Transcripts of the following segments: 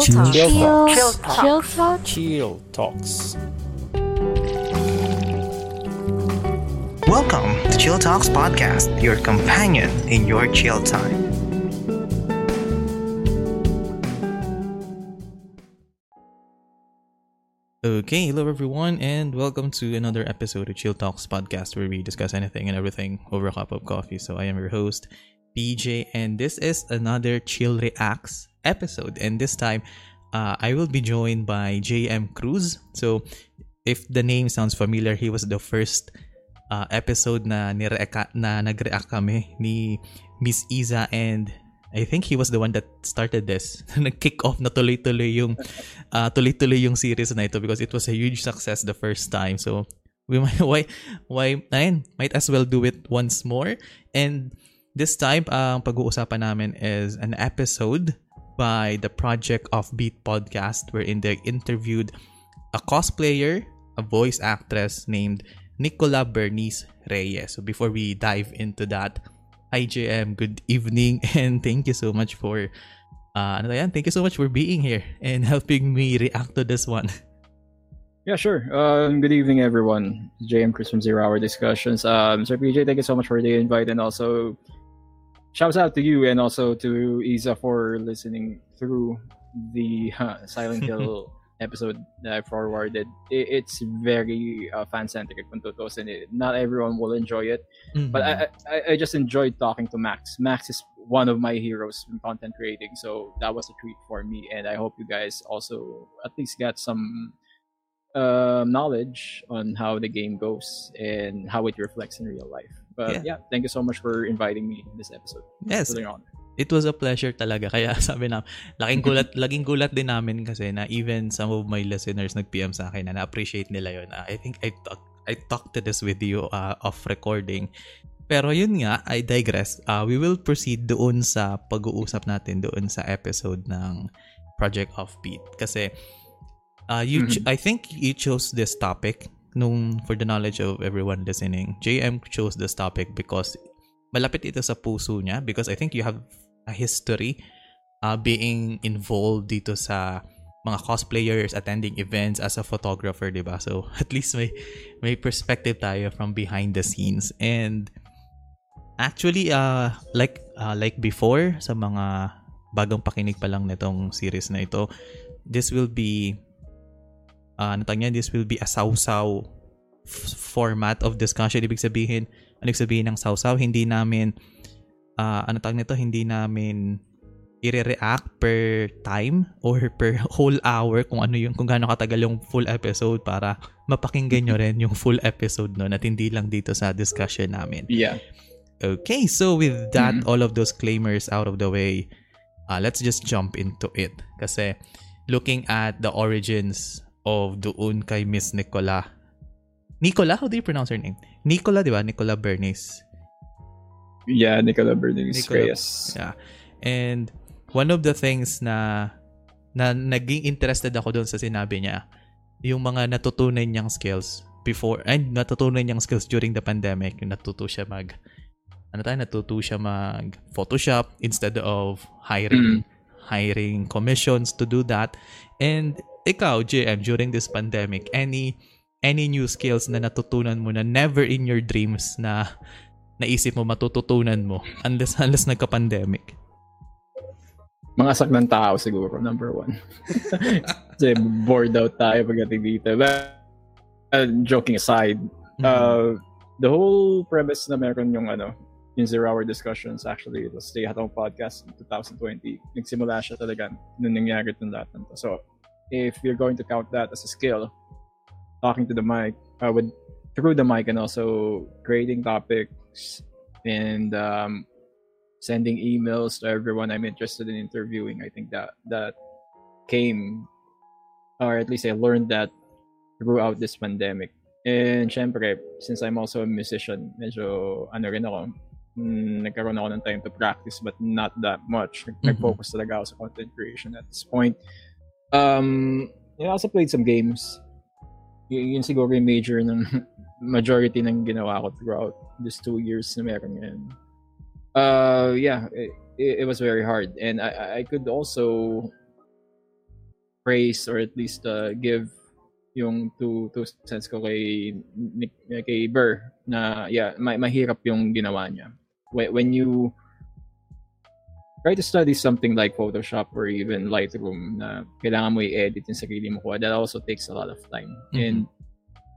Chill Talk. Chill Chill Talk. Chill Talk. Chill Talks. Welcome to Chill Talks Podcast, your companion in your chill time. Okay, hello everyone, and welcome to another episode of Chill Talks Podcast where we discuss anything and everything over a cup of coffee. So I am your host, PJ, and this is another Chill Reacts episode. And this time, uh, I will be joined by JM Cruz. So if the name sounds familiar, he was the first uh, episode na, nireact, na nag-react kami ni Miss Iza and I think he was the one that started this. Nag-kick off na tuloy-tuloy yung uh, tuloy-tuloy yung series na ito because it was a huge success the first time. So we might why why ayun, might as well do it once more. And this time ang pag-uusapan namin is an episode by the Project of Beat podcast wherein they interviewed a cosplayer, a voice actress named Nicola Bernice Reyes. So before we dive into that, IJM, good evening and thank you so much for uh, ano? Thank you so much for being here and helping me react to this one. Yeah, sure. Um, good evening, everyone. JM Chris from Zero Hour Discussions. Um, Sir PJ, thank you so much for the invite, and also shouts out to you and also to Isa for listening through the uh, Silent Hill episode that I forwarded. It, it's very uh, fan centric, kung tutusin it. Not everyone will enjoy it, but I, I I just enjoyed talking to Max. Max is one of my heroes in content creating, so that was a treat for me, and I hope you guys also at least got some um, knowledge on how the game goes and how it reflects in real life. But Yeah. yeah, thank you so much for inviting me in this episode. yes, honor. it was a pleasure talaga. Kaya sabi na, laking gulat, laging gulat din namin kasi na even some of my listeners nag-PM sa akin na na-appreciate nila yon. Uh, I think I talk, I talked to this with you uh, off recording. Pero yun nga, I digress. Uh, we will proceed doon sa pag-uusap natin doon sa episode ng Project Offbeat. Kasi uh, you ch- I think you chose this topic nung for the knowledge of everyone listening. JM chose this topic because malapit ito sa puso niya because I think you have a history uh, being involved dito sa mga cosplayers attending events as a photographer, 'di ba? So at least may may perspective tayo from behind the scenes and actually uh like uh, like before sa mga bagong pakinig pa lang nitong series na ito, this will be uh, ano tawag niyan? this will be a sausaw f- format of discussion. Ibig sabihin, ano ibig sabihin ng sausaw? Hindi namin, uh, ano tawag nito? Hindi namin i-react per time or per whole hour kung ano yung kung gaano katagal yung full episode para mapakinggan nyo rin yung full episode no at hindi lang dito sa discussion namin. Yeah. Okay, so with that, Mhm. all of those claimers out of the way, uh, let's just jump into it. Kasi looking at the origins of doon kay Miss Nicola. Nicola? How do you pronounce her name? Nicola, di ba? Nicola Bernice. Yeah, Nicola Bernice Nicola- Reyes. Yeah. And one of the things na na naging interested ako doon sa sinabi niya, yung mga natutunan niyang skills before, and natutunan niyang skills during the pandemic, natuto siya mag, ano tayo, natuto siya mag Photoshop instead of hiring hiring commissions to do that. And ikaw, JM, during this pandemic, any any new skills na natutunan mo na never in your dreams na naisip mo matututunan mo unless unless nagka-pandemic? Mga sak ng tao siguro, number one. Kasi bored out tayo pagdating dito. But, uh, joking aside, Mm-hmm. uh, the whole premise na meron yung ano, yung zero hour discussions actually, the Stay at Home podcast in 2020. Nagsimula siya talaga nung nangyari itong lahat ng. So, if you're going to count that as a skill, talking to the mic, uh, with through the mic and also creating topics and um, sending emails to everyone I'm interested in interviewing. I think that that came, or at least I learned that throughout this pandemic. And syempre, since I'm also a musician, medyo ano rin ako, mm, nagkaroon ako ng time to practice but not that much. Nag- Nag-focus talaga ako sa content creation at this point. Um, I also played some games. Y- yun siguro yung major ng majority ng ginawa ko throughout these two years na meron ngayon. Uh, yeah, it, it, it was very hard. And I, I- could also praise or at least uh, give yung two two cents ko kay kay Burr na yeah ma- mahirap yung ginawa niya when, when you try to study something like Photoshop or even Lightroom na kailangan mo i-edit yung sarili mo that also takes a lot of time Mhm. and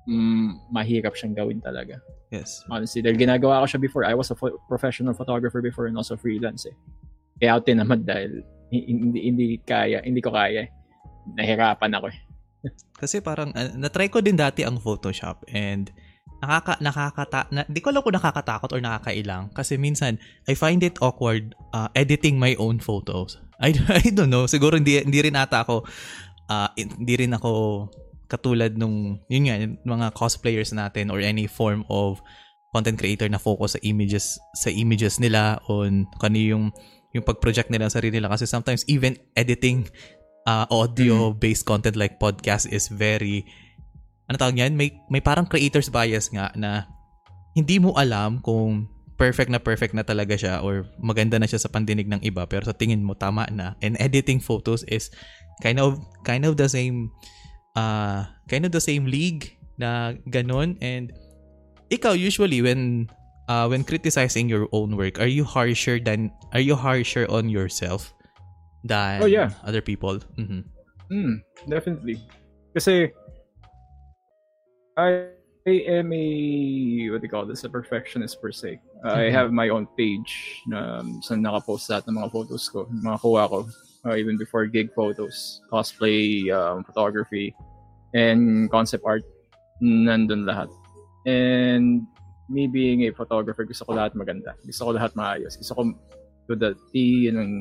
mm, mahirap siyang gawin talaga Yes. honestly dahil ginagawa ko siya before I was a pho- professional photographer before and also freelance eh kaya ako tinamad dahil hi- hindi hindi kaya hindi ko kaya eh. nahirapan ako eh Kasi parang uh, na-try ko din dati ang Photoshop and nakaka nakakata na, di ko alam kung nakakatakot or nakakailang. Kasi minsan I find it awkward uh, editing my own photos. I, I don't know, siguro hindi hindi rin ata ako uh, hindi rin ako katulad nung yun nga mga cosplayers natin or any form of content creator na focus sa images sa images nila on kung ano yung yung pag-project nila sa sarili nila. Kasi sometimes even editing uh, audio based content like podcast is very ano tawag yan may may parang creator's bias nga na hindi mo alam kung perfect na perfect na talaga siya or maganda na siya sa pandinig ng iba pero sa tingin mo tama na and editing photos is kind of kind of the same uh kind of the same league na ganun and ikaw usually when uh, when criticizing your own work are you harsher than are you harsher on yourself than Oh, yeah. other people Mhm. Mm, definitely. Kasi I, I am a what do you call this? A perfectionist per se. I Mhm. have my own page na um, saan nakapost lahat ng mga photos ko, mga kuha ko. Uh, even before gig photos, cosplay, um, photography, and concept art, nandun lahat. And me being a photographer, gusto ko lahat maganda. Gusto ko lahat maayos. Gusto ko to the T, yun ang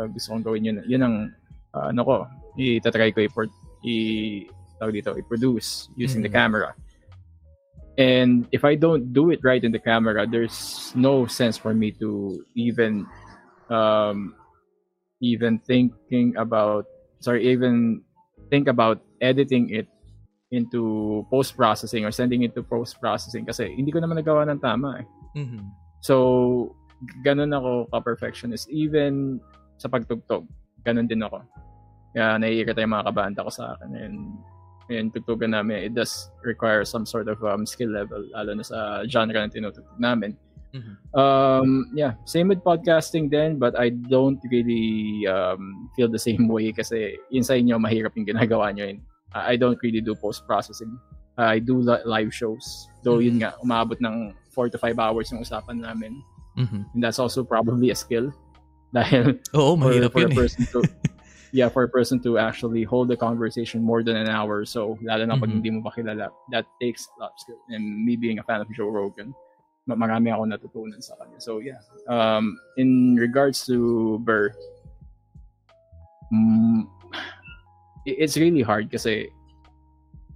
uh, gusto kong gawin yun. Yun ang uh, ano ko, itatry ko i-port, i, tawag dito, i-produce using the Mhm. camera. And if I don't do it right in the camera, there's no sense for me to even um, even thinking about sorry, even think about editing it into post processing or sending it to post processing kasi hindi ko naman nagawa ng tama eh. Mhm. So, ganun ako ka-perfectionist. Even sa pagtugtog, ganun din ako. Kaya naiirita yung mga kabanda ko sa akin. And, and tugtugan namin, it does require some sort of um, skill level, lalo na sa genre na tinutugtog namin. Mhm. Um, yeah, same with podcasting then, but I don't really um, feel the same way kasi yun sa inyo, mahirap yung ginagawa nyo. yun. I I don't really do post-processing. I do li- live shows. Though yun nga, umabot ng 4 to 5 hours yung usapan namin. Mhm. And that's also probably a skill. Dahil Oo, for, mahirap for yun a eh. person to yeah, for a person to actually hold the conversation more than an hour so, lalo na pag Mhm. hindi mo pa kilala, that takes a lot of skill. And me being a fan of Joe Rogan, ma- marami ako natutunan sa kanya. So yeah, um, in regards to Burr, it- it's really hard kasi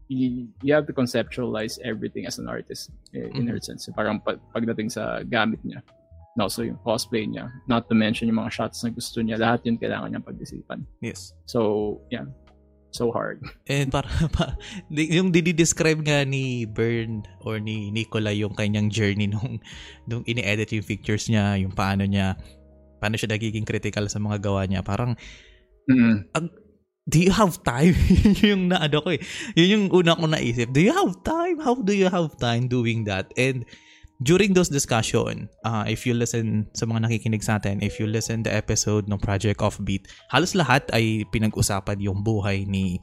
you, you have to conceptualize everything as an artist eh, in Mhm. a sense. Parang pag, pagdating sa gamit niya, and also yung cosplay niya, not to mention yung mga shots na gusto niya, lahat yun kailangan niyang pag-isipan. Yes. So, yeah, so hard. And para, pa, di- yung didi-describe nga ni Bern or ni Nicola yung kanyang journey nung, nung ini-edit yung pictures niya, yung paano niya, paano siya nagiging critical sa mga gawa niya. Parang, Mm. do you have time? Yun yung naano ko eh. Yun yung una ko naisip. Do you have time? How do you have time doing that? And during those discussion, uh, if you listen sa mga nakikinig sa atin, if you listen the episode ng Project Offbeat, halos lahat ay pinag-usapan yung buhay ni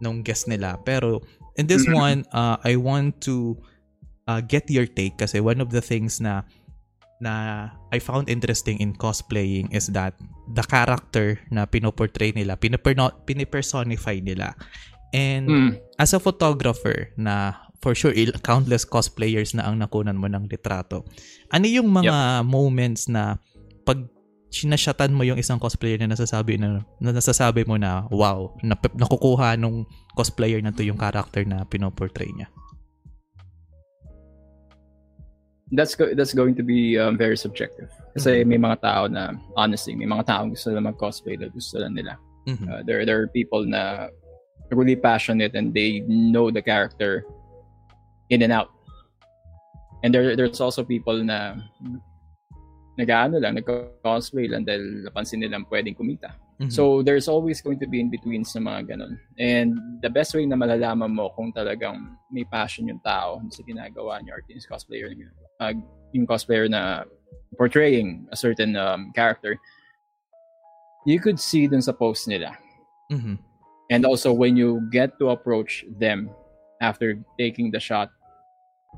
nung guest nila. Pero in this Mhm. one, uh, I want to uh, get your take kasi one of the things na na I found interesting in cosplaying is that the character na pinoportray nila, pinipersonify nila. And Mm. as a photographer na for sure il- countless cosplayers na ang nakunan mo ng litrato. Ano yung mga moments na pag sinashatan mo yung isang cosplayer na nasasabi na, na nasasabi mo na wow, na, nakukuha nung cosplayer na to yung character na pinoportray niya. That's go- that's going to be um, very subjective. Kasi may mga tao na, honestly, may mga tao gusto na mag-cosplay na gusto lang nila. Mhm. Uh, there, there are people na really passionate and they know the character in and out. And there, there's also people na nag-ano lang, nag-cosplay lang dahil napansin nilang pwedeng kumita. Mhm. So there's always going to be in between sa mga ganun. And the best way na malalaman mo kung talagang may passion yung tao sa ginagawa niya or yung cosplayer uh, yung cosplayer na portraying a certain um, character, you could see dun sa post nila. Mhm. And also when you get to approach them after taking the shot,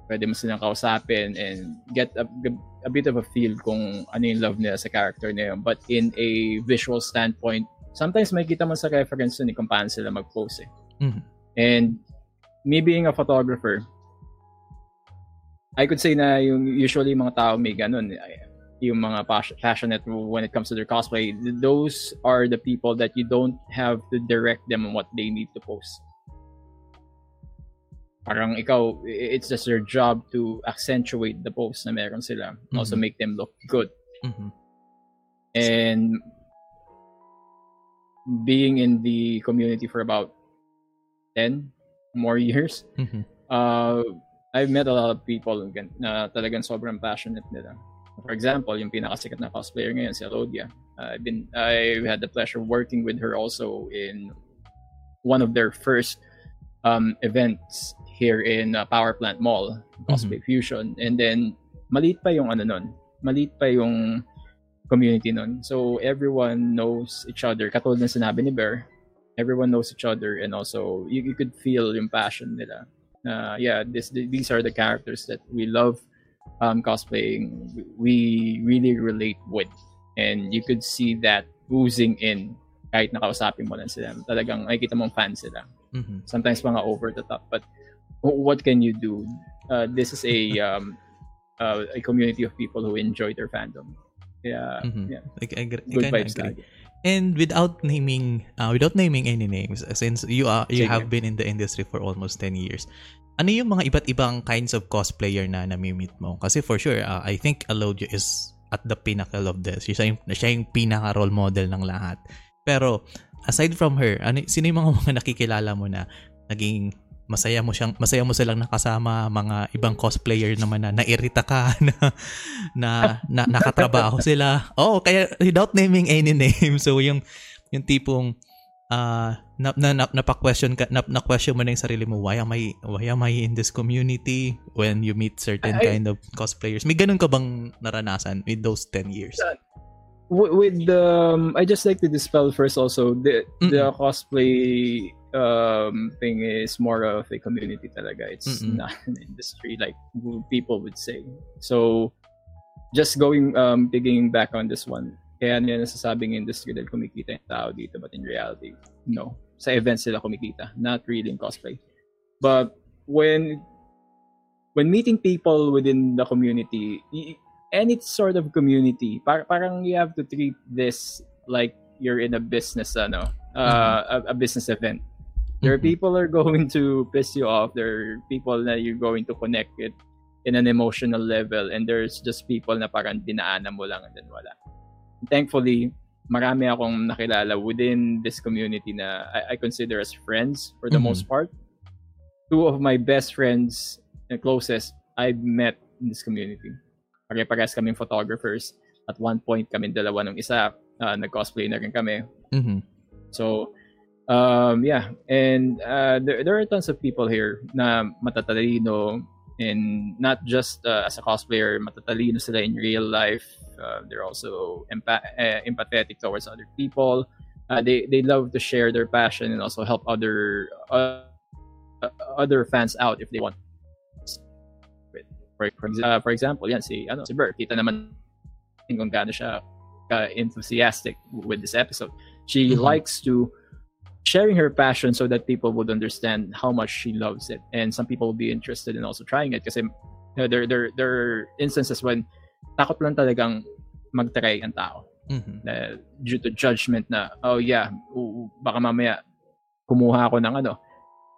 pwede mo silang kausapin and get a, a bit of a feel kung ano yung love nila sa character na yun. But in a visual standpoint, sometimes may kita mo sa reference yun eh, kung paano sila mag-pose eh. Mhm. And me being a photographer, I could say na yung usually mga tao may ganun. eh, Yung mga pas- passionate when it comes to their cosplay, those are the people that you don't have to direct them on what they need to post. Parang ikaw, it's just your job to accentuate the post na meron sila. Also Mhm. make them look good. Mhm. And being in the community for about 10 more years, Mhm. uh, I've met a lot of people na talagang sobrang passionate nila. For example, yung pinakasikat na cosplayer ngayon, si Alodia. I've been, I had the pleasure of working with her also in one of their first um, events here in uh, Power Plant Mall, Cosplay Fusion. And then, maliit pa yung ano nun. Maliit pa yung community nun. So, everyone knows each other. Katulad ng sinabi ni Bear, everyone knows each other and also you, you could feel yung passion nila. Uh, yeah, this these are the characters that we love um, cosplaying. We really relate with, and you could see that oozing in kahit nakausapin mo lang sila. Talagang nakikita mong fan sila. Mhm. Sometimes mga over the top, but what can you do? Uh, this is a um, uh, a community of people who enjoy their fandom. Yeah, Mhm. yeah. I, I, agree- Good vibes agree. And without naming uh, without naming any names since you are you Sige. have been in the industry for almost 10 years. Ano yung mga iba't ibang kinds of cosplayer na nami-meet mo? Kasi for sure, uh, I think Alodia is at the pinnacle of this. Siya yung, siya yung pinaka role model ng lahat. Pero aside from her, ano, sino yung mga mga nakikilala mo na naging masaya mo siyang masaya mo silang nakasama mga ibang cosplayer naman na nairita ka na na, na nakatrabaho sila. Oh kaya without naming any name so yung yung tipong ah na, na, na napa-question ka na, na question mo na yung sarili mo why am I why am I in this community when you meet certain I- kind of cosplayers? May ganun ka bang naranasan with those 10 years? Wi- with the um, I just like to dispel first also the the cosplay um thing is more of a community talaga. It's Mm-mm. not an industry like people would say. So just going um digging back on this one kaya nila nasasabing industry dahil kumikita yung tao dito but in reality no. Sa events sila kumikita not really in cosplay. But when when meeting people within the community any sort of community par- parang you have to treat this like you're in a business ano uh, a, a business event there are Mhm. people are going to piss you off there are people that you're going to connect with in an emotional level and there's just people na parang dinaanan mo lang and then wala thankfully marami akong nakilala within this community na I, I consider as friends for the Mhm. most part two of my best friends and closest I've met in this community pare-parehas kaming photographers. At one point, kami dalawa nung isa, uh, nag-cosplay na rin kami. Mhm. So, um, yeah. And uh, there, there are tons of people here na matatalino and not just uh, as a cosplayer, matatalino sila in real life. Uh, they're also empa- uh, empathetic towards other people. Uh, they, they love to share their passion and also help other uh, uh, other fans out if they want for, for, uh, for example, yan si ano si Bert, kita naman kung gaano siya enthusiastic with this episode. She Mhm. likes to sharing her passion so that people would understand how much she loves it. And some people will be interested in also trying it. Kasi uh, there there there are instances when takot lang talagang mag-try ang tao. Mhm. na due to judgment na oh yeah u- baka mamaya kumuha ako ng ano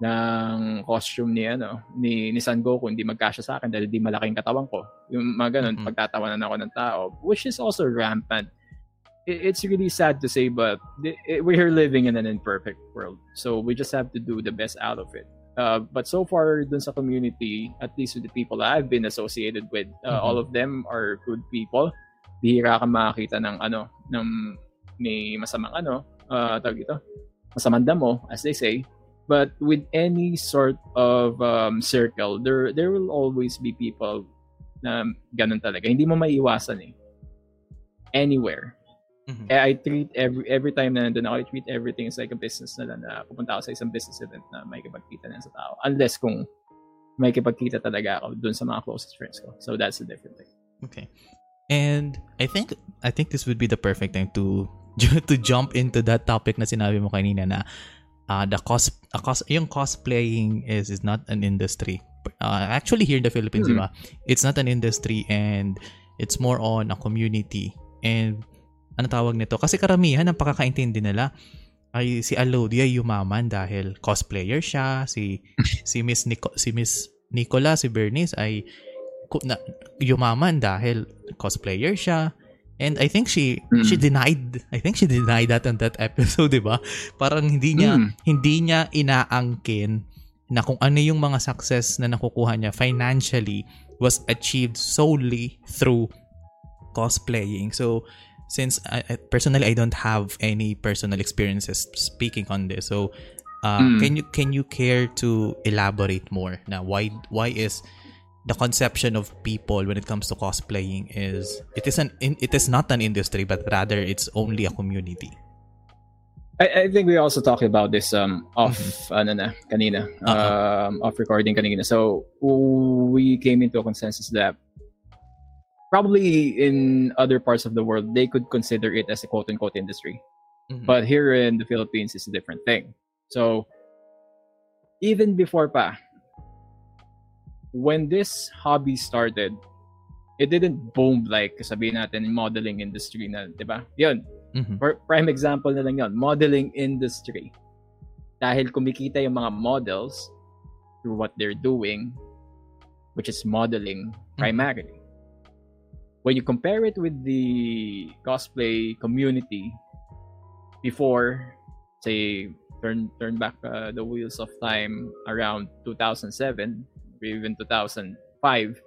ng costume ni ano ni ni San Goku. Hindi magkasya sa akin dahil di malaking katawan ko. Yung mga ganun Mhm. pagtatawanan ako ng tao which is also rampant it's really sad to say but we're living in an imperfect world so we just have to do the best out of it uh, but so far dun sa community at least with the people I've been associated with uh, Mhm. all of them are good people bihira ka makakita ng ano ng may masamang ano uh, tawag ito, masamanda mo, as they say. But with any sort of um, circle, there there will always be people na ganun talaga. Hindi mo maiiwasan eh. Anywhere. Mhm. Eh, I treat every every time na nandun ako, I treat everything as like a business na lang na pupunta ako sa isang business event na may kipagkita na sa tao. Unless kung may kipagkita talaga ako dun sa mga closest friends ko. So that's a different thing. Okay. And I think I think this would be the perfect time to to jump into that topic na sinabi mo kanina na uh, the cos, uh, cos yung cosplaying is is not an industry. Uh, actually here in the Philippines, Hmm. diba? It's not an industry and it's more on a community. And ano tawag nito? Kasi karamihan ang pakakaintindi nila ay si Alodia yumaman dahil cosplayer siya, si si Miss Nico, si Miss Nicola, si Bernice ay na, yumaman dahil cosplayer siya. And I think she Mm. she denied I think she denied that on that episode, 'di ba? Parang hindi niya Mm. hindi niya inaangkin na kung ano yung mga success na nakukuha niya financially was achieved solely through cosplaying. So since I, I- personally I don't have any personal experiences speaking on this. So uh, Mm. can you can you care to elaborate more Now, why why is the conception of people when it comes to cosplaying is it is an it is not an industry but rather it's only a community. I, I think we also talked about this um off ano na kanina Uh-huh. um off recording kanina. So we came into a consensus that probably in other parts of the world they could consider it as a quote unquote industry. Mhm. But here in the Philippines it's a different thing. So even before pa when this hobby started it didn't boom like sabihin natin modeling industry na, 'di ba? 'Yun, Mhm. For prime example na lang yun, modeling industry. Dahil kumikita yung mga models through what they're doing, which is modeling primarily. When you compare it with the cosplay community before, say, turn turn back uh, the wheels of time around 2007 even 2005,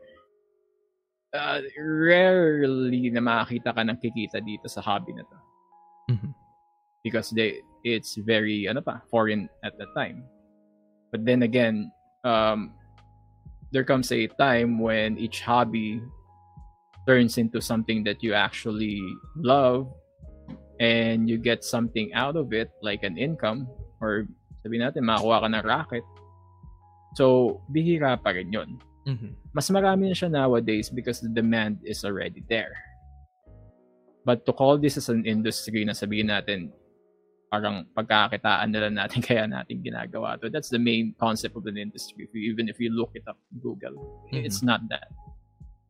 uh, rarely na makakita ka ng kikita dito sa hobby na to Mhm. because they it's very ano pa foreign at that time but then again um there comes a time when each hobby turns into something that you actually love and you get something out of it like an income or sabihin natin makakuha ka ng racket so bihira pa rin yun Mhm. mas marami na siya nowadays because the demand is already there. But to call this as an industry na sabihin natin, parang pagkakitaan nila natin kaya natin ginagawa to. That's the main concept of an industry. If you, even if you look it up Google, it's not that.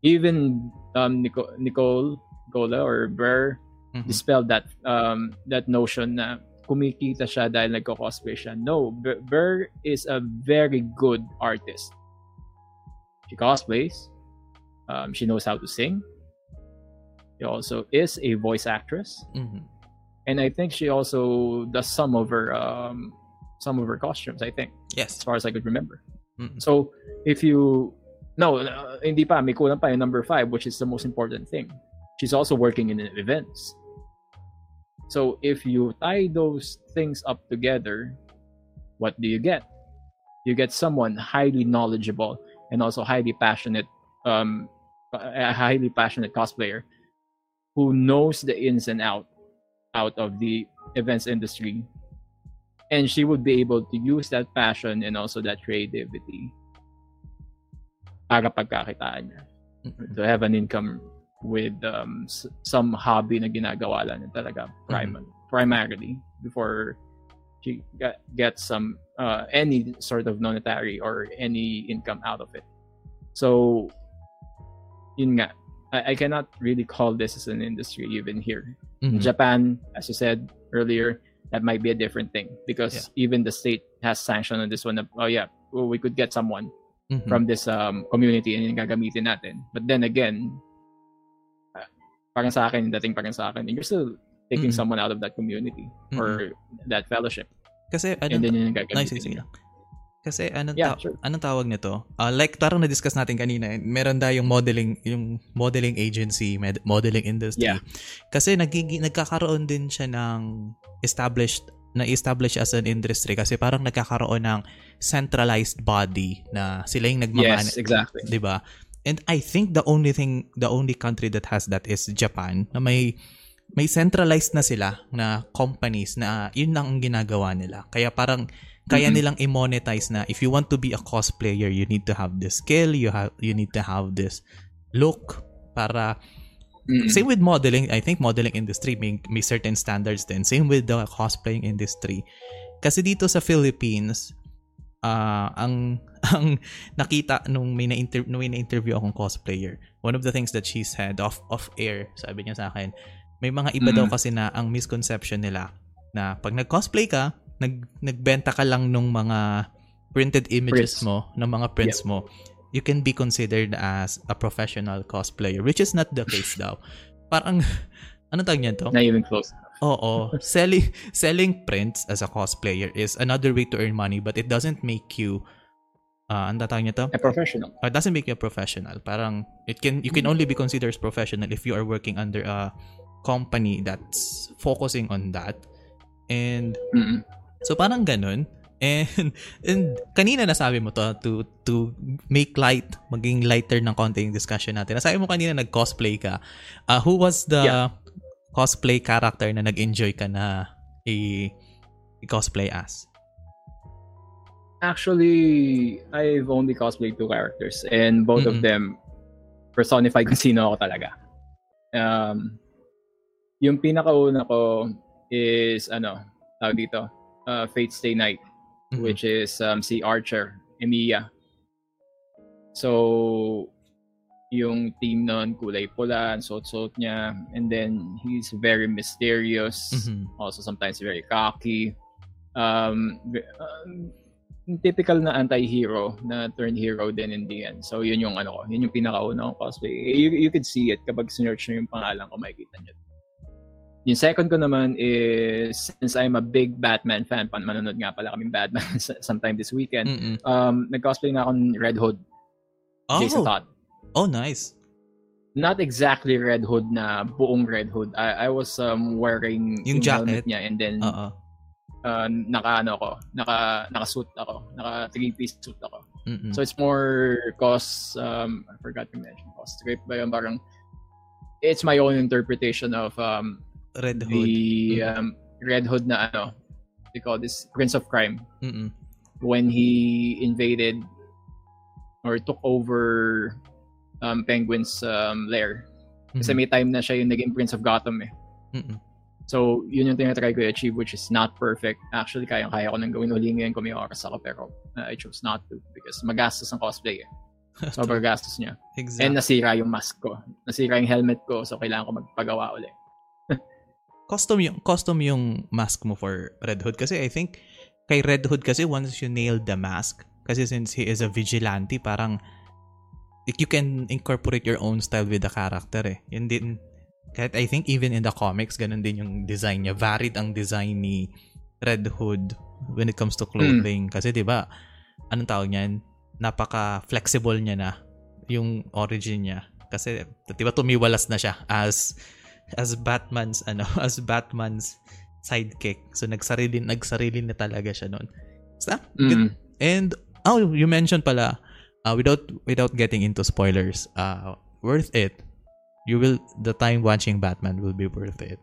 Even um, Nico, Nicole, Gola or Burr Mhm. dispelled that um, that notion na kumikita siya dahil nagko-cosplay siya. No, Bur- Burr is a very good artist. She cosplays. Um, she knows how to sing. She also is a voice actress, Mhm. and I think she also does some of her um, some of her costumes. I think, Yes. as far as I could remember. Mhm. So if you no, uh, hindi pa may kulang pa yung number five, which is the most important thing. She's also working in events. So if you tie those things up together, what do you get? You get someone highly knowledgeable and also highly passionate, um, a highly passionate cosplayer who knows the ins and out out of the events industry, and she would be able to use that passion and also that creativity para pagkakitaan niya to have an income with um, some hobby na ginagawa lang niya talaga prim- primarily before she get, gets some uh, any sort of monetary or any income out of it. So, yun nga, I, I cannot really call this as an industry even here. In Mhm. Japan, as you said earlier, that might be a different thing because even the state has sanction on this one. Of, oh yeah, well, we could get someone Mhm. from this um, community and yung gagamitin natin. But then again, uh, parang sa akin, dating parang sa akin, you're still taking Mhm. someone out of that community or that fellowship. Kasi ano, And then yun yung Nice, gagamitin sige lang. Kasi anong, Yeah, ta- sure. anong tawag nito? Uh, like parang na-discuss natin kanina, meron da yung modeling, yung modeling agency, med- modeling industry. Yeah. Kasi nagigi- nagkakaroon din siya ng established na establish as an industry kasi parang nagkakaroon ng centralized body na sila yung nagmamanage, Yes, exactly. 'di ba? And I think the only thing the only country that has that is Japan na may may centralized na sila na companies na yun lang ang ginagawa nila. Kaya parang kaya Mhm. nilang i-monetize na if you want to be a cosplayer, you need to have this skill, you have you need to have this look para Mm. Same with modeling. I think modeling industry may, may certain standards din. Same with the cosplaying industry. Kasi dito sa Philippines, ah ang ang nakita nung may na nung may na-interview akong cosplayer, one of the things that she said off off air, sabi niya sa akin, may mga iba Mm. daw kasi na ang misconception nila na pag nag-cosplay ka, nag nagbenta ka lang nung mga printed images Prints. mo, ng mga prints mo, you can be considered as a professional cosplayer, which is not the case daw. Parang, ano tawag niyan to? Not even close. Oo. Selling, selling prints as a cosplayer is another way to earn money, but it doesn't make you, uh, ano tawag niya to? A professional. Uh, it doesn't make you a professional. Parang, it can, you can only be considered as professional if you are working under a company that's focusing on that. And Mm. So parang ganun. And, and kanina nasabi mo to to to make light, maging lighter ng konti yung discussion natin. Nasabi mo kanina nag-cosplay ka. Uh, who was the Yeah. Cosplay character na nag-enjoy ka na i, i-cosplay as? Actually, I've only cosplayed two characters and both Mm-mm. of them personify kung sino ako talaga. Um, yung pinakauna ko is ano, tawag dito, uh, Fate Stay Night, Mhm. which is um, si Archer, Emiya. So, yung team nun, kulay pula, ang suot-suot niya, and then he's very mysterious, Mhm. also sometimes very cocky. Um, um, typical na anti-hero na turned hero din in the end. So yun yung ano ko, yun yung pinakauna kong cosplay. You, you could see it kapag sinearch nyo yung pangalan ko, makikita nyo. Yung second ko naman is, since I'm a big Batman fan, pan manonood nga pala kaming Batman sometime this weekend, Mm-mm. um, nag-cosplay na ako ng Red Hood, Jason Oh, Todd. Oh, nice. Not exactly Red Hood na buong Red Hood. I, I was um, wearing Yung helmet jacket? niya and then Oo. uh, naka ano ako, naka naka-suit ako, naka three-piece suit ako. Mm-mm. So it's more cos um I forgot to mention cos script ba yun parang it's my own interpretation of um Red Hood. the um, Red Hood na ano they call this Prince of Crime Mm-mm. when he invaded or took over um Penguin's um lair. Kasi Mhm. may time na siya yung naging Prince of Gotham eh. Mm-mm. So, yun yung tinatry ko i-achieve which is not perfect. Actually, kayang-kaya ko nang gawin uli ngayon kung may oras ako pero uh, I chose not to because magastos ang cosplay eh. Sobrang gastos niya. Exactly. And nasira yung mask ko. Nasira yung helmet ko so kailangan ko magpagawa uli. custom yung custom yung mask mo for Red Hood kasi I think kay Red Hood kasi once you nail the mask kasi since he is a vigilante parang you can incorporate your own style with the character eh. Yun din kahit I think even in the comics ganun din yung design niya. Varied ang design ni Red Hood when it comes to clothing kasi 'di ba anong tawag niyan? Napaka flexible niya na yung origin niya kasi 'di ba tumiwalas na siya as as Batman's ano as Batman's sidekick so nagsarili nagsarili na talaga siya noon so, good. Mm. and oh you mentioned pala uh, without without getting into spoilers uh worth it you will the time watching Batman will be worth it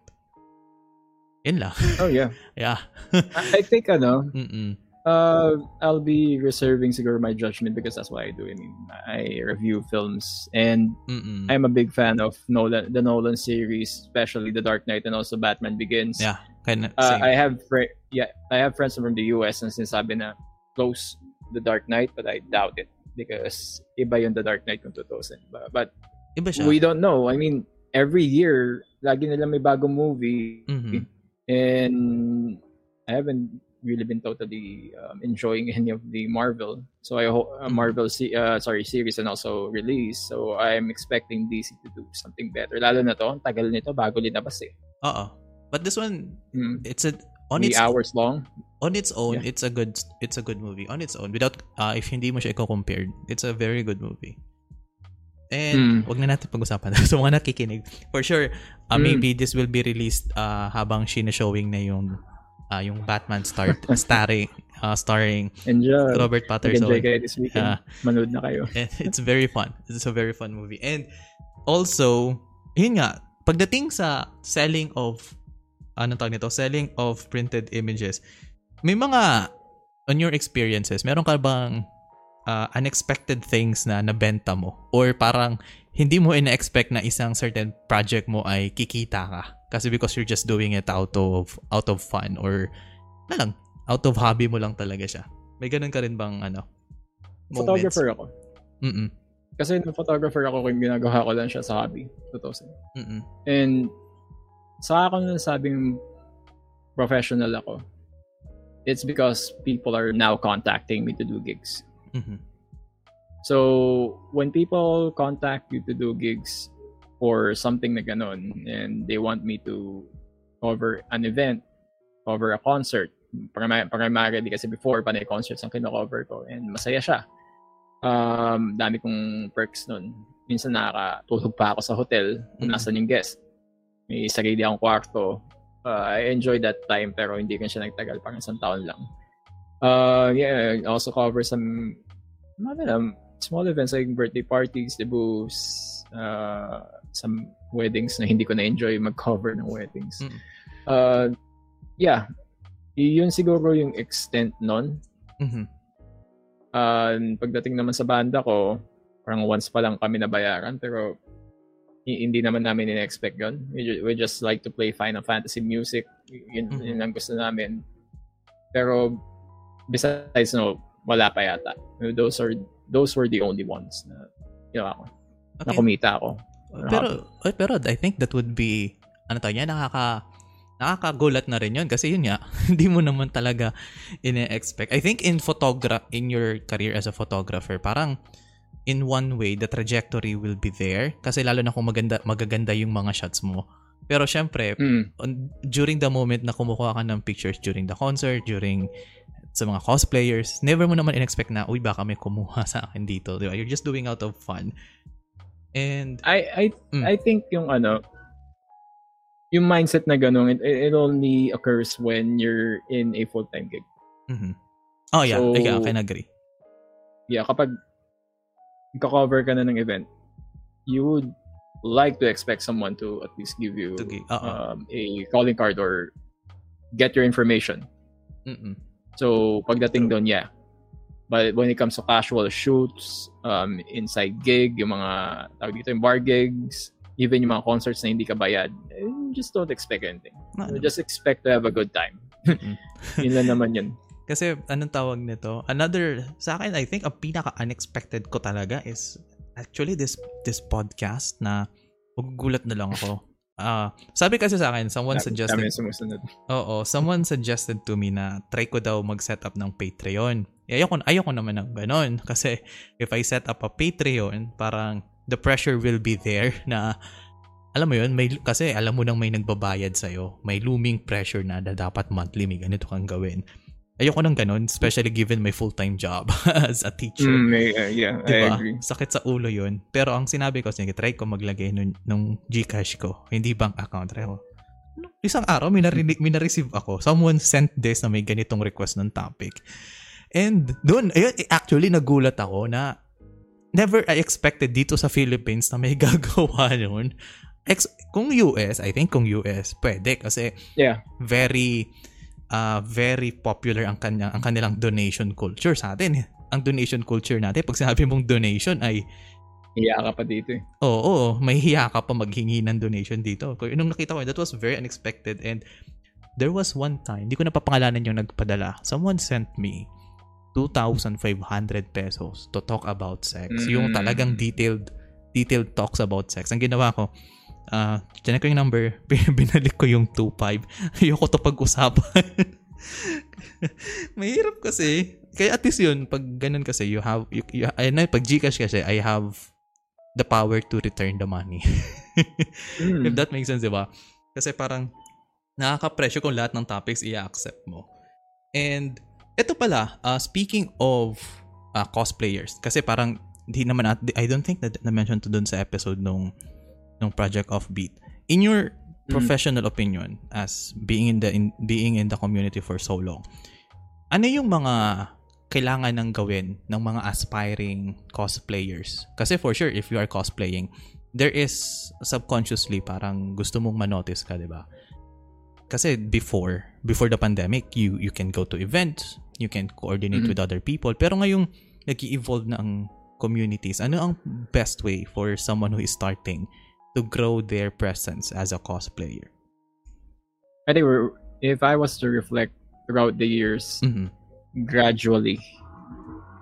yun lang Oh yeah. yeah I, think ano, Mm-mm. uh, I'll be reserving siguro my judgment because that's what I do. I mean, I review films and Mm-mm. I'm a big fan of Nolan, the Nolan series, especially The Dark Knight and also Batman Begins. yeah kind Uh, same. I have fri- yeah, I have friends from the US and sinasabi na close The Dark Knight, but I doubt it because iba yung The Dark Knight kung tutusin. But, but iba siya we don't know. I mean, every year, lagi nila may bagong movie Mhm. and I haven't really been totally um, enjoying any of the Marvel. So I hope uh. Marvel se- uh, sorry series and also release. So I'm expecting DC to do something better. Lalo na to, ang tagal nito bago linabas eh. oo but this one Hmm. it's a on Three its hours long. On its own, Yeah. it's a good it's a good movie. On its own, without uh, if hindi mo siya i-compare, it's a very good movie. And Mm. wag na natin pag-usapan sa mga nakikinig. For sure, uh, Mm. maybe this will be released uh, habang showing na yung uh, yung Batman start starring uh, starring Enjoy. Robert Patterson. Enjoy kayo this weekend. Yeah. Manood na kayo. It's very fun. It's a very fun movie. And also, yun nga, pagdating sa selling of, ano tawag nito, selling of printed images, may mga, on your experiences, meron ka bang uh, unexpected things na nabenta mo? Or parang hindi mo ina-expect na isang certain project mo ay kikita ka? Kasi because you're just doing it out of out of fun or na lang, out of hobby mo lang talaga siya. May ganun ka rin bang ano? moments? Photographer ako. Mm-mm. Kasi nung photographer ako, kung ginagawa ko lang siya sa hobby. Totoo. Mm-mm. And sa ako nung sabing professional ako, it's because people are now contacting me to do gigs. Mhm. So, when people contact you to do gigs or something na ganun, and they want me to cover an event, cover a concert, primarily kasi before, panay concerts ang kino-cover ko, and masaya siya. Um, dami kong perks nun. Minsan nakakatulog pa ako sa hotel kung Mhm. nasan yung guest. May sarili akong kwarto. Uh, I enjoyed that time pero hindi ko siya nagtagal, parang isang taon lang. Uh, yeah, I also cover some, ano lang, small events like birthday parties, debuts, uh, some weddings na hindi ko na-enjoy mag-cover ng weddings. Mm. Uh, yeah, yun siguro yung extent nun. Mhm. Uh, pagdating naman sa banda ko, parang once pa lang kami nabayaran, pero hindi naman namin in-expect yun. We, ju- we just like to play Final Fantasy music. Yun, Mhm. yun ang gusto namin. Pero besides, no, wala pa yata. Those are those were the only ones na ginawa ko. Na Okay. kumita ako. Pero, eh, pero I think that would be, ano tayo niya, nakaka, nakakagulat na rin yun kasi yun nga, hindi mo naman talaga ine-expect. I think in photogra in your career as a photographer, parang in one way, the trajectory will be there kasi lalo na kung maganda, magaganda yung mga shots mo. Pero syempre, Mm. on, during the moment na kumukuha ka ng pictures during the concert, during sa mga cosplayers, never mo naman in-expect na, uy, baka may kumuha sa akin dito. Di ba? You're just doing out of fun. And, I I Mm. I think yung ano yung mindset na ganun, it, it only occurs when you're in a full-time gig. mhm. oh yeah, So- yeah, I can agree. Yeah, kapag cover ka na ng event, you would like to expect someone to at least give you oo. um, a calling card or get your information. Mm-mm. So, pagdating doon, yeah. But when it comes to casual shoots, um, inside gig, yung mga, tawag dito, yung bar gigs, even yung mga concerts na hindi ka bayad, eh, just don't expect anything. No, You no. just expect to have a good time. Mm. Yun lang naman yun. Kasi anong tawag nito? Another sa akin I think ang pinaka unexpected ko talaga is actually this this podcast na magugulat na lang ako. Ah, sabi kasi sa akin, someone suggested yung sumusunod. Oo, someone suggested to me na try ko daw mag-set up ng Patreon. Eh, ayoko, ayoko naman ng ganon. Kasi if I set up a Patreon, parang the pressure will be there na alam mo yun, may, kasi alam mo nang may nagbabayad sa'yo. May looming pressure na, na dapat monthly may ganito kang gawin. Ayoko ng ganon, especially given my full-time job as a teacher. Mm, uh, yeah, I Diba? agree. Sakit sa ulo yun. Pero ang sinabi ko, sige, try ko maglagay nung, nung Gcash ko. Hindi bank account. Try ko. Nung Isang araw, may, narinig, may na-receive ako. Someone sent this na may ganitong request ng topic. And doon, ayun, eh, actually, nagulat ako na never I expected dito sa Philippines na may gagawa nun. Ex- kung US, I think kung US, pwede kasi Yeah. very uh, very popular ang kanya ang kanilang donation culture sa atin. Ang donation culture natin, pag sinabi mong donation ay Iya ka pa dito eh. oo, oo mahihiya ka pa maghingi ng donation dito. Kung nung nakita ko, that was very unexpected and there was one time, hindi ko napapangalanan yung nagpadala. Someone sent me 2,500 pesos to talk about sex. Yung Mm. talagang detailed detailed talks about sex. Ang ginawa ko, ah, uh, ko yung number, binalik ko yung 2.5. Ayoko to pag-usapan. Mahirap kasi. Kaya at least yun, pag ganun kasi, you have, you, you, ayun na, pag Gcash kasi, I have the power to return the money. Mm. If that makes sense, di ba? Kasi parang, nakaka-pressure kung lahat ng topics i-accept mo. And ito pala, uh, speaking of uh, cosplayers, kasi parang hindi naman at I don't think that na-mention to dun sa episode nung nung Project Offbeat. In your Mm. professional opinion as being in the in, being in the community for so long, ano yung mga kailangan ng gawin ng mga aspiring cosplayers? Kasi for sure, if you are cosplaying, there is subconsciously parang gusto mong manotice ka, di ba? Kasi before, before the pandemic, you you can go to events, you can coordinate Mhm. with other people. Pero ngayong nag evolve na ang communities, ano ang best way for someone who is starting to grow their presence as a cosplayer? I think if I was to reflect throughout the years, Mhm. gradually,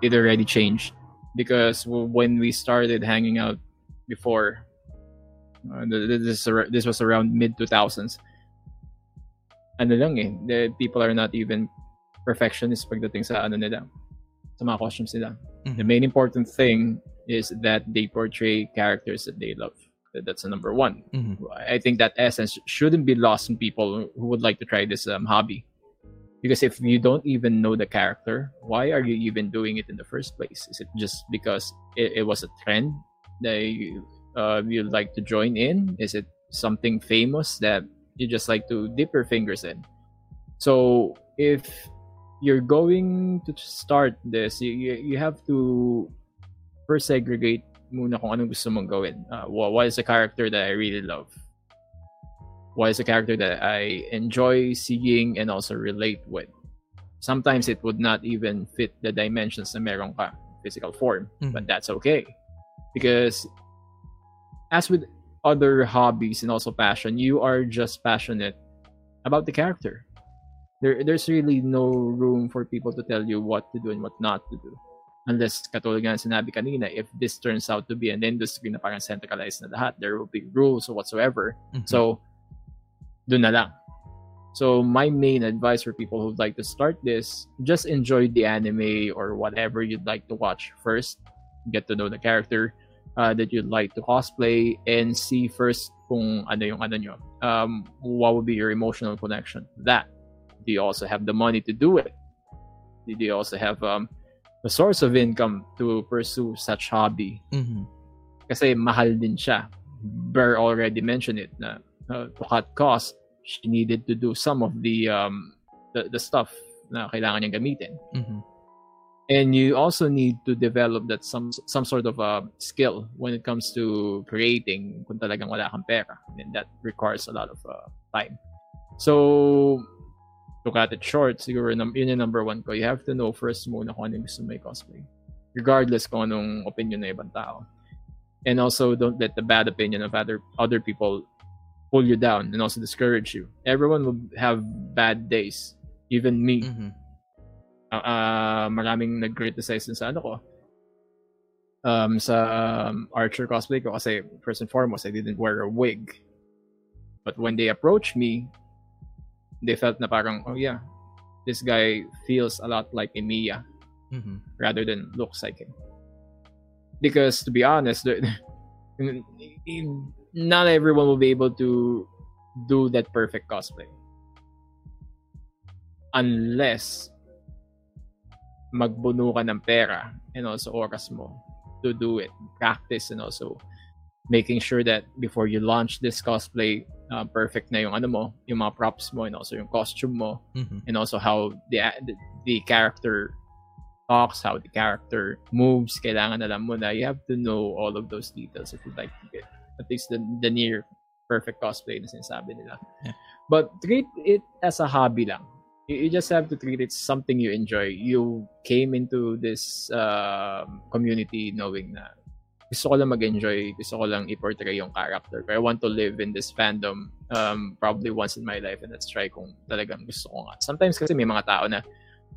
it already changed. Because when we started hanging out before, uh, th- th- this this was around mid 2000s. Ano lang eh, the people are not even perfectionists pagdating sa ano nila, sa mga costumes nila. The Mhm. main important thing is that they portray characters that they love. That- That's the number one. Mhm. I think that essence shouldn't be lost in people who would like to try this um, hobby. Because if you don't even know the character, why are you even doing it in the first place? Is it just because it, it was a trend that you, uh, you like to join in? Is it something famous that you just like to dip your fingers in? So if you're going to start this, you, you, you have to first segregate muna kung anong gusto mong gawin. Uh, wha- what is a character that I really love? What is a character that I enjoy seeing and also relate with? Sometimes it would not even fit the dimensions na meron ka, physical form, Mhm. but that's okay. Because as with other hobbies and also passion, you are just passionate about the character. There, there's really no room for people to tell you what to do and what not to do unless katulad nga ng sinabi kanina, if this turns out to be an industry na parang centralized na lahat, there will be rules or whatsoever. Mhm. So, dun na lang. So, my main advice for people who'd like to start this, just enjoy the anime or whatever you'd like to watch first. Get to know the character uh, that you'd like to cosplay and see first kung ano yung ano nyo. Um, what would be your emotional connection to that? Do you also have the money to do it? Do you also have um, the source of income to pursue such hobby? Mhm. kasi mahal din siya. Burr already mentioned it na uh, to cut cost, she needed to do some of the um the, the stuff na kailangan niyang gamitin. Mhm. And you also need to develop that some some sort of uh, skill when it comes to creating kung talagang wala kang pera. And that requires a lot of uh, time. So, to cut it short, siguro yun yung number one ko. You have to know first muna kung ano yung gusto mo i-cosplay. Regardless kung anong opinion ng ibang tao. And also, don't let the bad opinion of other other people pull you down and also discourage you. Everyone will have bad days. Even me Mhm. uh, uh, maraming nag-criticize sa ano ko. Um, sa um, Archer cosplay ko kasi first and foremost, I didn't wear a wig. But when they approached me, they felt na parang, oh yeah, this guy feels a lot like Emiya Mhm. rather than looks like him. Because to be honest, not everyone will be able to do that perfect cosplay. Unless magbuno ka ng pera and also oras mo to do it. Practice and also making sure that before you launch this cosplay, uh, perfect na yung ano mo, yung mga props mo and also yung costume mo Mhm. and also how the the, the character talks, how the character moves, kailangan alam mo na you have to know all of those details if you'd like to get at least the, the near perfect cosplay na sinasabi nila. Yeah. But treat it as a hobby lang. You, you just have to treat it something you enjoy. You came into this um, community knowing na gusto ko lang mag-enjoy, gusto ko lang i-portray yung character. I want to live in this fandom um, probably once in my life and let's try kung talagang gusto ko nga. Sometimes kasi may mga tao na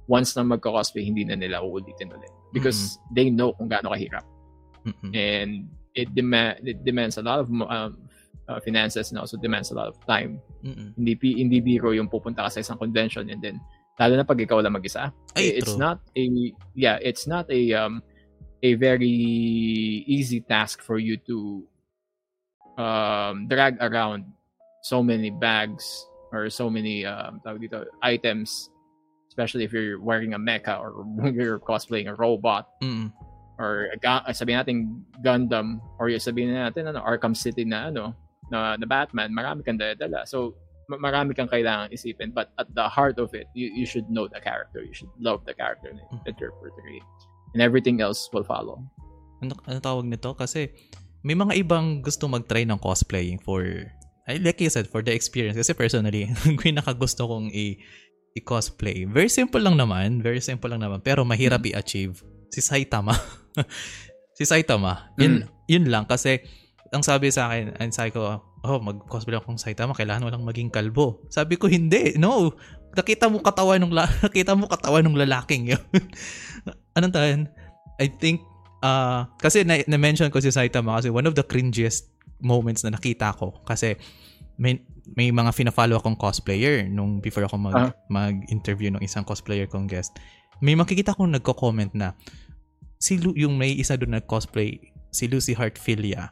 once na magka-cosplay, hindi na nila uulitin ulit. Because they know kung gaano kahirap. Mhm. And it, demand, it demands a lot of um, uh, finances and also demands a lot of time. Mhm. Hindi, hindi biro yung pupunta ka sa isang convention and then lalo na pag ikaw lang mag-isa. Ay, it's true. not a yeah, it's not a um a very easy task for you to um drag around so many bags or so many um dito, items especially if you're wearing a mecha or you're cosplaying a robot Mm. or a ga- ah, sabihin natin Gundam or yung sabihin natin ano Arkham City na ano na, na Batman marami kang dala so ma- marami kang kailangan isipin but at the heart of it you, you should know the character you should love the character that you're portraying and everything else will follow ano, ano tawag nito? Kasi may mga ibang gusto mag-try ng cosplaying for, I like you said, for the experience. Kasi personally, pinakagusto kong i- i-cosplay. Very simple lang naman. Very simple lang naman. Pero mahirap i-achieve. Si Saitama. si Saitama. Yun, yun lang. Kasi, ang sabi sa akin, ang sabi ko, oh, mag-cosplay akong Saitama, kailangan walang maging kalbo. Sabi ko, hindi. No. Nakita mo katawan ng la- nakita mo katawan ng lalaking yun. Anong tahan? I think uh, kasi na- na-mention ko si Saitama kasi one of the cringiest moments na nakita ko kasi may, may mga fina-follow akong cosplayer nung before ako mag, Ah. mag-interview ng isang cosplayer kong guest. May makikita kong nagko-comment na si Lu, yung may isa doon nag-cosplay, si Lucy Hartfilia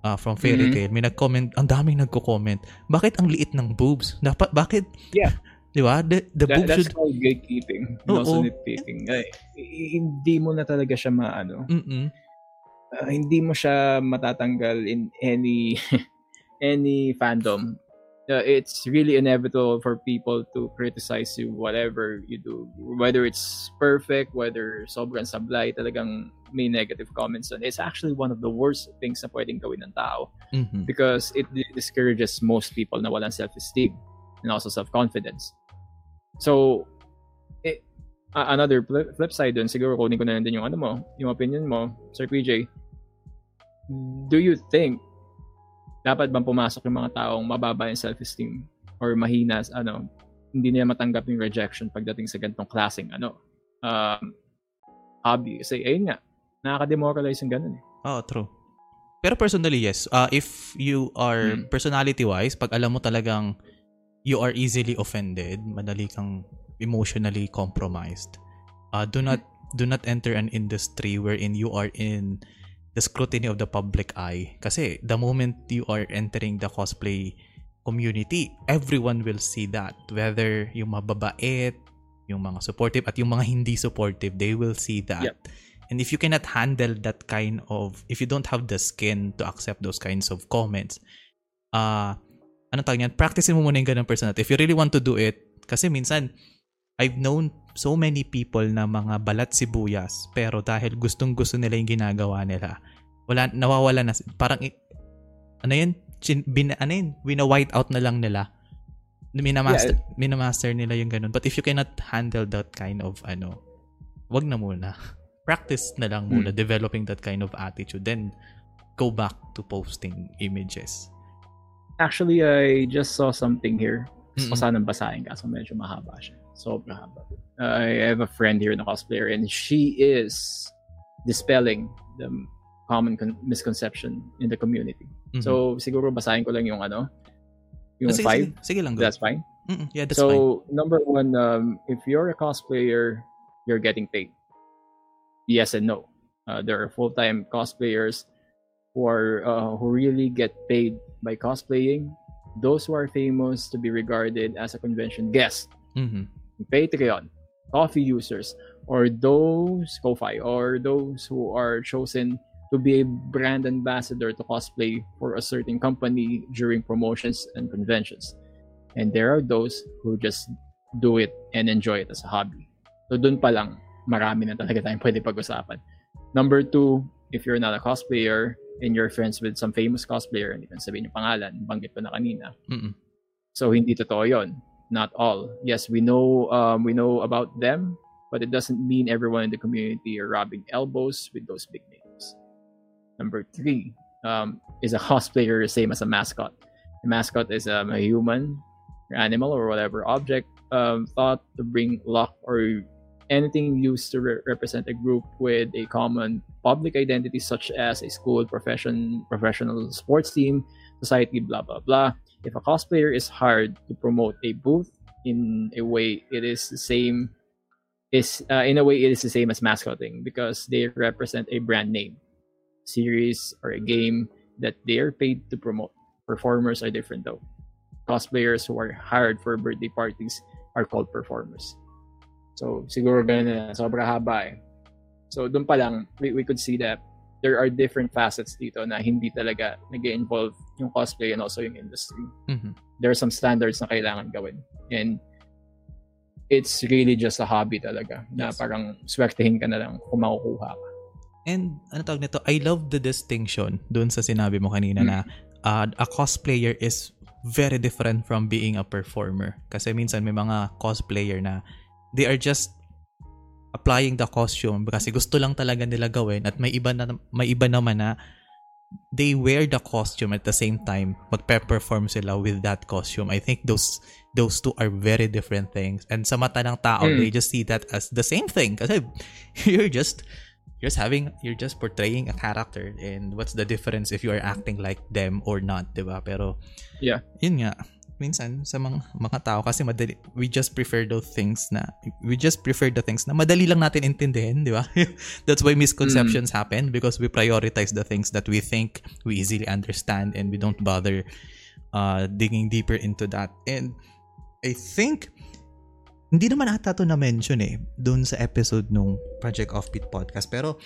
uh, from Fairy Mhm. Tail, may nag-comment, ang daming nagko-comment, bakit ang liit ng boobs? Dapat, bakit? Yeah. Di ba? The, the That, boobs that's should... called gatekeeping Oo. also nitpicking Ay, hindi mo na talaga siya maano Mm-mm. uh, hindi mo siya matatanggal in any any fandom. Uh, it's really inevitable for people to criticize you whatever you do whether it's perfect whether sobrang sablay talagang may negative comments on it's actually one of the worst things na pwedeng gawin ng tao Mhm. because it discourages most people na walang self-esteem and also self-confidence. So, eh, a- another flip, flip side dun, siguro kunin ko na lang din yung ano mo, yung opinion mo, Sir PJ. Do you think dapat bang pumasok yung mga taong mababa yung self-esteem or mahina, ano, hindi nila matanggap yung rejection pagdating sa ganitong klaseng ano, um, hobby. Kasi, ayun nga, nakaka-demoralize yung ganun eh. Oh, true. Pero personally, yes. Uh, if you are Mm. personality-wise, pag alam mo talagang you are easily offended, madali kang emotionally compromised, uh, do not do not enter an industry wherein you are in the scrutiny of the public eye. Kasi the moment you are entering the cosplay community, everyone will see that. Whether yung mababait, yung mga supportive, at yung mga hindi supportive, they will see that. Yep. And if you cannot handle that kind of, if you don't have the skin to accept those kinds of comments, uh, anong tawag niyan? Practice mo muna yung ganang personality. If you really want to do it, kasi minsan, I've known so many people na mga balat sibuyas, pero dahil gustong gusto nila yung ginagawa nila, wala, nawawala na, parang, ano yun? Chin, bin, ano yun? Wina-white out na lang nila. Minamaster, minamaster nila yung ganun. But if you cannot handle that kind of, ano, wag na muna. Practice na lang muna developing that kind of attitude. Then, go back to posting images. Actually, I just saw something here. Mm-mm. Gusto sanang basahin kaso medyo mahaba siya. Sobrang haba. Uh, I have a friend here in na cosplayer and she is dispelling the common con- misconception in the community. Mhm. So, siguro basahin ko lang yung ano, yung Ah, sige, five. Sige, sige lang. Go. That's fine. Mm-mm. Yeah, that's fine. so, number one, um, if you're a cosplayer, you're getting paid. Yes and no. Uh, there are full-time cosplayers who are uh, who really get paid by cosplaying. Those who are famous to be regarded as a convention guest, Mhm. Patreon, coffee users, or those Ko-Fi, or those who are chosen to be a brand ambassador to cosplay for a certain company during promotions and conventions. And there are those who just do it and enjoy it as a hobby. So dun pa lang, marami na talaga tayong pwede pag-usapan. Number two, if you're not a cosplayer and you're friends with some famous cosplayer, hindi ko sabihin yung pangalan, banggit ko na kanina, Mm-mm. so hindi totoo yon. Not all. Yes, we know um, we know about them, but it doesn't mean everyone in the community are rubbing elbows with those big names. Number three um, is a cosplayer the same as a mascot. A mascot is um, a human, or animal, or whatever object um, thought to bring luck or anything used to re- represent a group with a common public identity, such as a school, profession, professional sports team, society, blah blah blah. If a cosplayer is hired to promote a booth in a way it is the same is uh, in a way it is the same as mascoting because they represent a brand name. Series or a game that they are paid to promote. Performers are different though. Cosplayers who are hired for birthday parties are called performers So, siguro ganun na, sobrang haba eh. So, doon pa lang, we, we could see that there are different facets dito na hindi talaga nag involve yung cosplay and also yung industry. Mhm. There are some standards na kailangan gawin. And it's really just a hobby talaga na Yes. parang swertehin ka na lang kung makukuha ka. And ano tawag nito, I love the distinction doon sa sinabi mo kanina na uh, a cosplayer is very different from being a performer. Kasi minsan may mga cosplayer na they are just applying the costume kasi gusto lang talaga nila gawin at may iba na may iba naman na they wear the costume at the same time magpe-perform sila with that costume. I think those those two are very different things. And sa mata ng tao, Mm. they just see that as the same thing kasi you're just you're just having you're just portraying a character and what's the difference if you are acting like them or not, 'di ba? Pero Yeah. Yun nga, minsan sa mga mga tao kasi madali we just prefer those things na we just prefer the things na madali lang natin intindihin, di ba? That's why misconceptions happen because we prioritize the things that we think we easily understand and we don't bother uh, digging deeper into that. And I think hindi naman ata to na-mention eh doon sa episode nung Project Offbeat podcast pero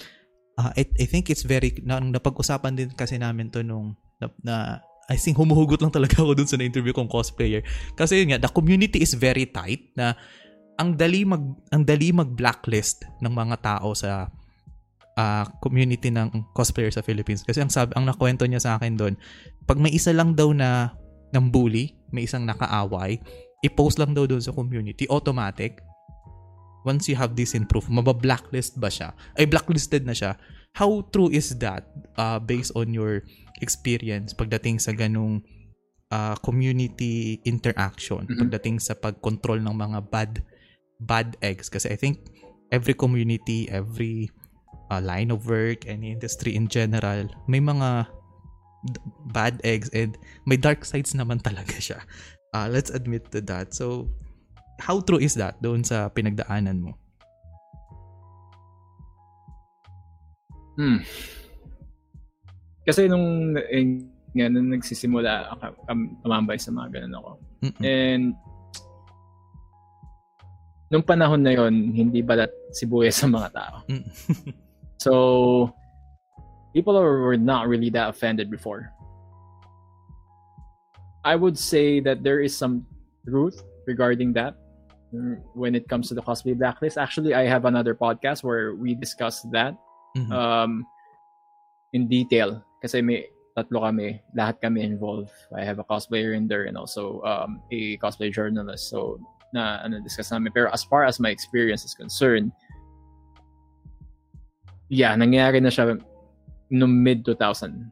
uh, I, I think it's very na, napag-usapan din kasi namin to nung na, na I think humuhugot lang talaga ako dun sa na-interview kong cosplayer. Kasi yun nga, the community is very tight na ang dali mag ang dali mag-blacklist ng mga tao sa ah, community ng cosplayer sa Philippines. Kasi ang sabi, ang nakwento niya sa akin doon, pag may isa lang daw na ng bully, may isang nakaaway, i-post lang daw doon sa community, automatic. Once you have this in proof, mabablacklist ba siya? Ay, blacklisted na siya. How true is that uh, based on your experience pagdating sa ganung uh, community interaction, Mhm. pagdating sa pag-control ng mga bad bad eggs kasi I think every community, every uh, line of work, any industry in general, may mga d- bad eggs and may dark sides naman talaga siya. Uh, let's admit to that. So, how true is that doon sa pinagdaanan mo? Hmm. Kasi nung, eh, nga, nung nagsisimula um, tumambay sa mga ganun ako. Mm-mm. And nung panahon na yon hindi balat sibuyas sa mga tao. Mm. So, people were not really that offended before. I would say that there is some truth regarding that when it comes to the cosplay blacklist. Actually, I have another podcast where we discuss that Mhm. um, in detail kasi may tatlo kami, lahat kami involved. I have a cosplayer in there and also um, a cosplay journalist. So, na ano discuss namin. Pero as far as my experience is concerned, yeah, nangyari na siya no mid 2010.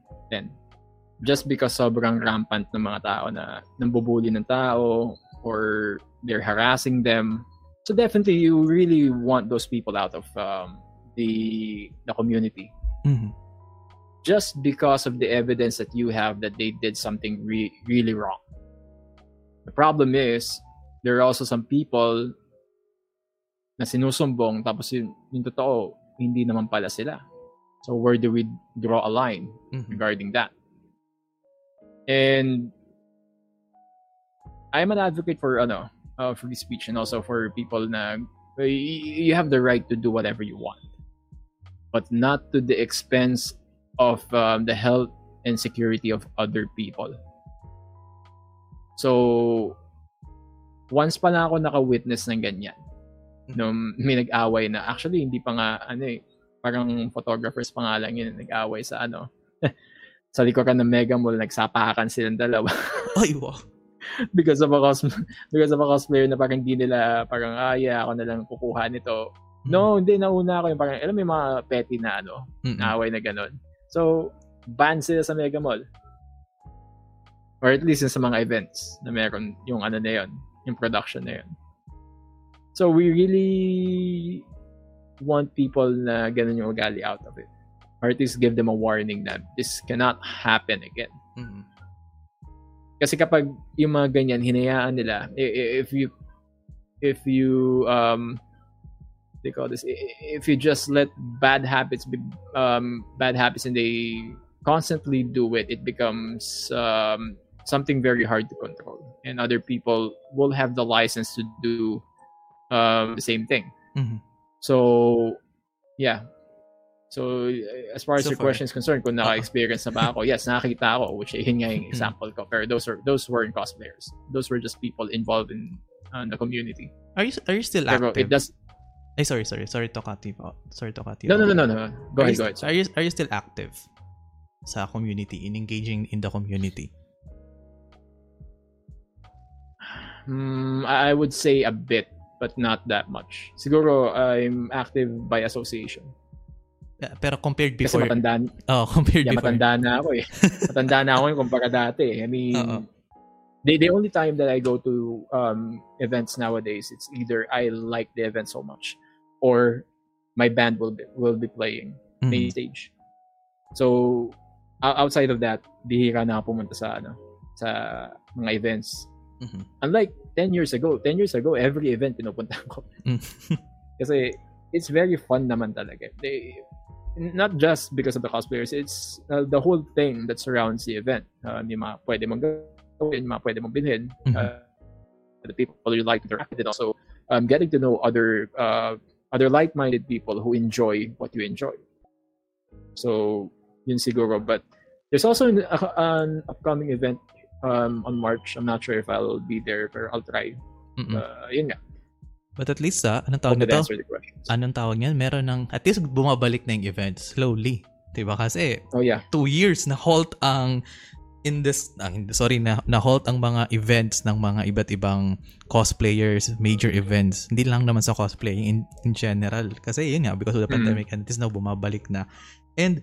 Just because sobrang rampant ng mga tao na nambubuli ng tao or they're harassing them. So definitely you really want those people out of um, the the community Mhm. Just because of the evidence that you have that they did something re- really wrong. The problem is there are also some people na sinusumbong tapos yung, yung totoo hindi naman pala sila. So where do we draw a line Mhm. regarding that? And I'm an advocate for ano, uh, free speech and also for people na you have the right to do whatever you want, but not to the expense of um, the health and security of other people. So, once pa na ako naka-witness ng ganyan, nung may nag-away na, actually, hindi pa nga, ano eh, parang photographers pa nga lang yun, nag-away sa ano, sa likuran ng Mega Mall, nagsapakan silang dalawa Ay, wow. because of a cos because of a cosplayer na parang hindi nila parang ah yeah, ako na lang kukuha nito. No, hindi nauna ako yung parang alam mo yung mga petty na ano, Mm-mm. away na ganun. So, ban sila sa Mega Mall. Or at least sa mga events na meron yung ano na yun, yung production na yun. So, we really want people na ganun yung ugali out of it. Or at least give them a warning that this cannot happen again. Mm-mm. Kasi kapag yung mga ganyan hinayaan nila if you if you um they call this if you just let bad habits be um bad habits and they constantly do it it becomes um something very hard to control and other people will have the license to do um, the same thing. Mhm. So, yeah. So, uh, as far as So your far. question is concerned, kung naka-experience na ba ako, yes, nakakita ako, which yun nga yung example ko. Pero those are those weren't cosplayers. Those were just people involved in uh, the community. Are you are you still Pero active? it does. Ay, sorry, sorry. Sorry to cut you out. Sorry to cut you No, no, no, no, no. Go are ahead, you, go ahead. Are you, are you still active sa community, in engaging in the community? Mm, I would say a bit, but not that much. Siguro, I'm active by association. Pero compared Kasi before, matanda, oh, compared yeah, before. matanda na ako eh. matanda na ako yung kumpara dati. I mean, the, the only time that I go to um, events nowadays, it's either I like the event so much or my band will be, will be playing main Mhm. stage. So, outside of that, bihira na ako pumunta sa ano, sa mga events. Mhm. Unlike 10 years ago, 10 years ago, every event pinupunta ko. Mm. Kasi it's very fun naman talaga. They, not just because of the cosplayers, it's uh, the whole thing that surrounds the event. Uh, yung mga pwede mong gawin, mga pwede mong bilhin, Mhm. uh, the people you like to interact with, and also um, getting to know other uh, other like-minded people who enjoy what you enjoy. So, yun siguro. But there's also an, uh, an upcoming event um, on March. I'm not sure if I'll be there, but I'll try. Mm-mm. Uh, yun nga. But at least ah, anong tawag nito? Anong tawag niyan? Meron ng, at least bumabalik na yung event slowly. Diba? Kasi Oh, yeah. two years na halt ang in this ah, sorry na na halt ang mga events ng mga iba't ibang cosplayers major events. Hindi lang naman sa cosplaying in, in general. Kasi yun nga because of the Mm. pandemic and it is now bumabalik na. And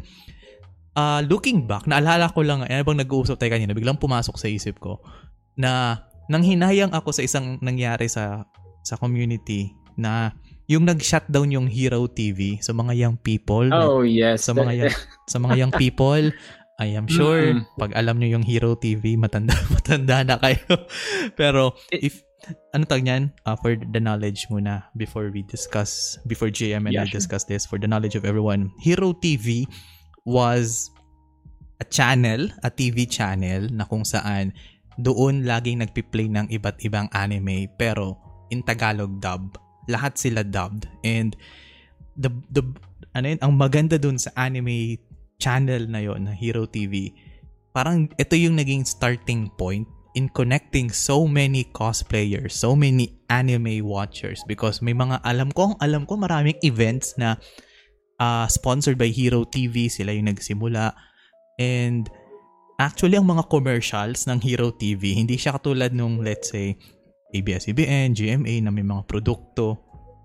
uh, looking back naalala ko lang eh, habang nag-uusap tayo kanina biglang pumasok sa isip ko na nang hinayang ako sa isang nangyari sa sa community na yung nag-shutdown yung Hero TV sa mga young people. Oh, yes. sa mga young, sa mga young people, I am sure Mm-mm. pag alam nyo yung Hero TV, matanda matanda na kayo. Pero if ano tag niyan? Uh, for the knowledge muna before we discuss before JM and Yeah, I sure. discuss this for the knowledge of everyone. Hero TV was a channel, a TV channel na kung saan doon laging nagpi-play ng iba't ibang anime pero in Tagalog dub. Lahat sila dubbed and the the ano yun, ang maganda dun sa anime channel na yon na Hero TV, parang ito yung naging starting point in connecting so many cosplayers, so many anime watchers because may mga alam ko, alam ko maraming events na ah, sponsored by Hero TV, sila yung nagsimula. And actually ang mga commercials ng Hero TV, hindi siya katulad nung let's say ABS-CBN, GMA na may mga produkto.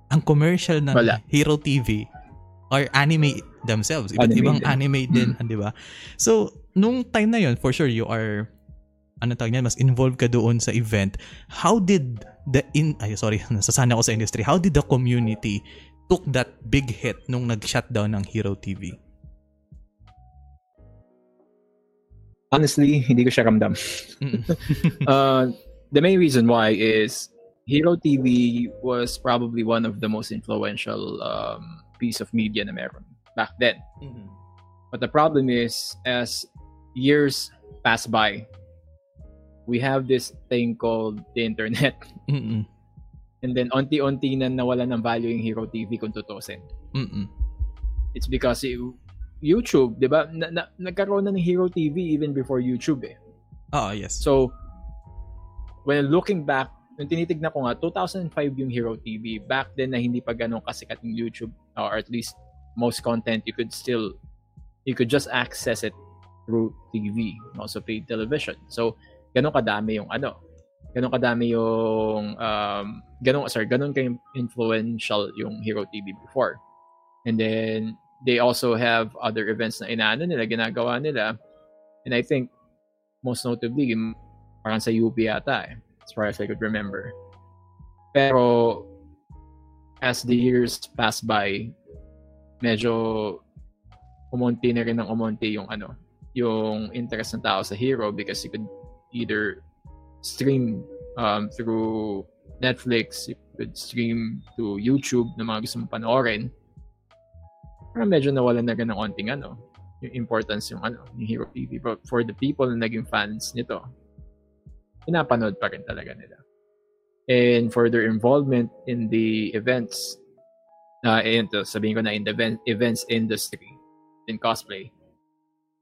Ang commercial ng Wala. Hero TV are anime themselves. Iba't Anime ibang din. anime din, di ba? So, nung time na yon for sure, you are ano tawag niyan, mas involved ka doon sa event. How did the in ay sorry, nasasana ako sa industry. How did the community took that big hit nung nag-shutdown ng Hero TV? Honestly, hindi ko siya ramdam. Mm. Uh, the main reason why is Hero TV was probably one of the most influential um, piece of media na meron back then. But the problem is, as years pass by, we have this thing called the internet. Mm-mm. And then, onti-onti na nawala ng value yung Hero TV kung tutusin. Mm-mm. It's because you- YouTube, di ba? Na, na, nagkaroon na ng Hero TV even before YouTube eh. Ah, yes. So, when looking back, nung tinitignan ko nga, 2005 yung Hero TV. Back then na hindi pa ganun kasikat yung YouTube or at least most content you could still you could just access it through TV, also paid television. So, ganun kadami yung ano, ganun kadami yung um ganun sorry, ganun kay influential yung Hero TV before. And then they also have other events na inaano nila, ginagawa nila. And I think most notably parang sa UP yata eh, as far as I could remember. Pero as the years pass by, medyo umunti na rin ng umunti yung ano, yung interest ng tao sa hero because you could either stream um, through Netflix, you could stream to YouTube na mga gusto mong panoorin. Parang medyo nawalan na rin ng onting ano, yung importance yung ano, ni Hero TV. But for the people na naging fans nito, pinapanood pa rin talaga nila. And for their involvement in the events. Uh, and to sabihin ko na in the event, events industry in cosplay.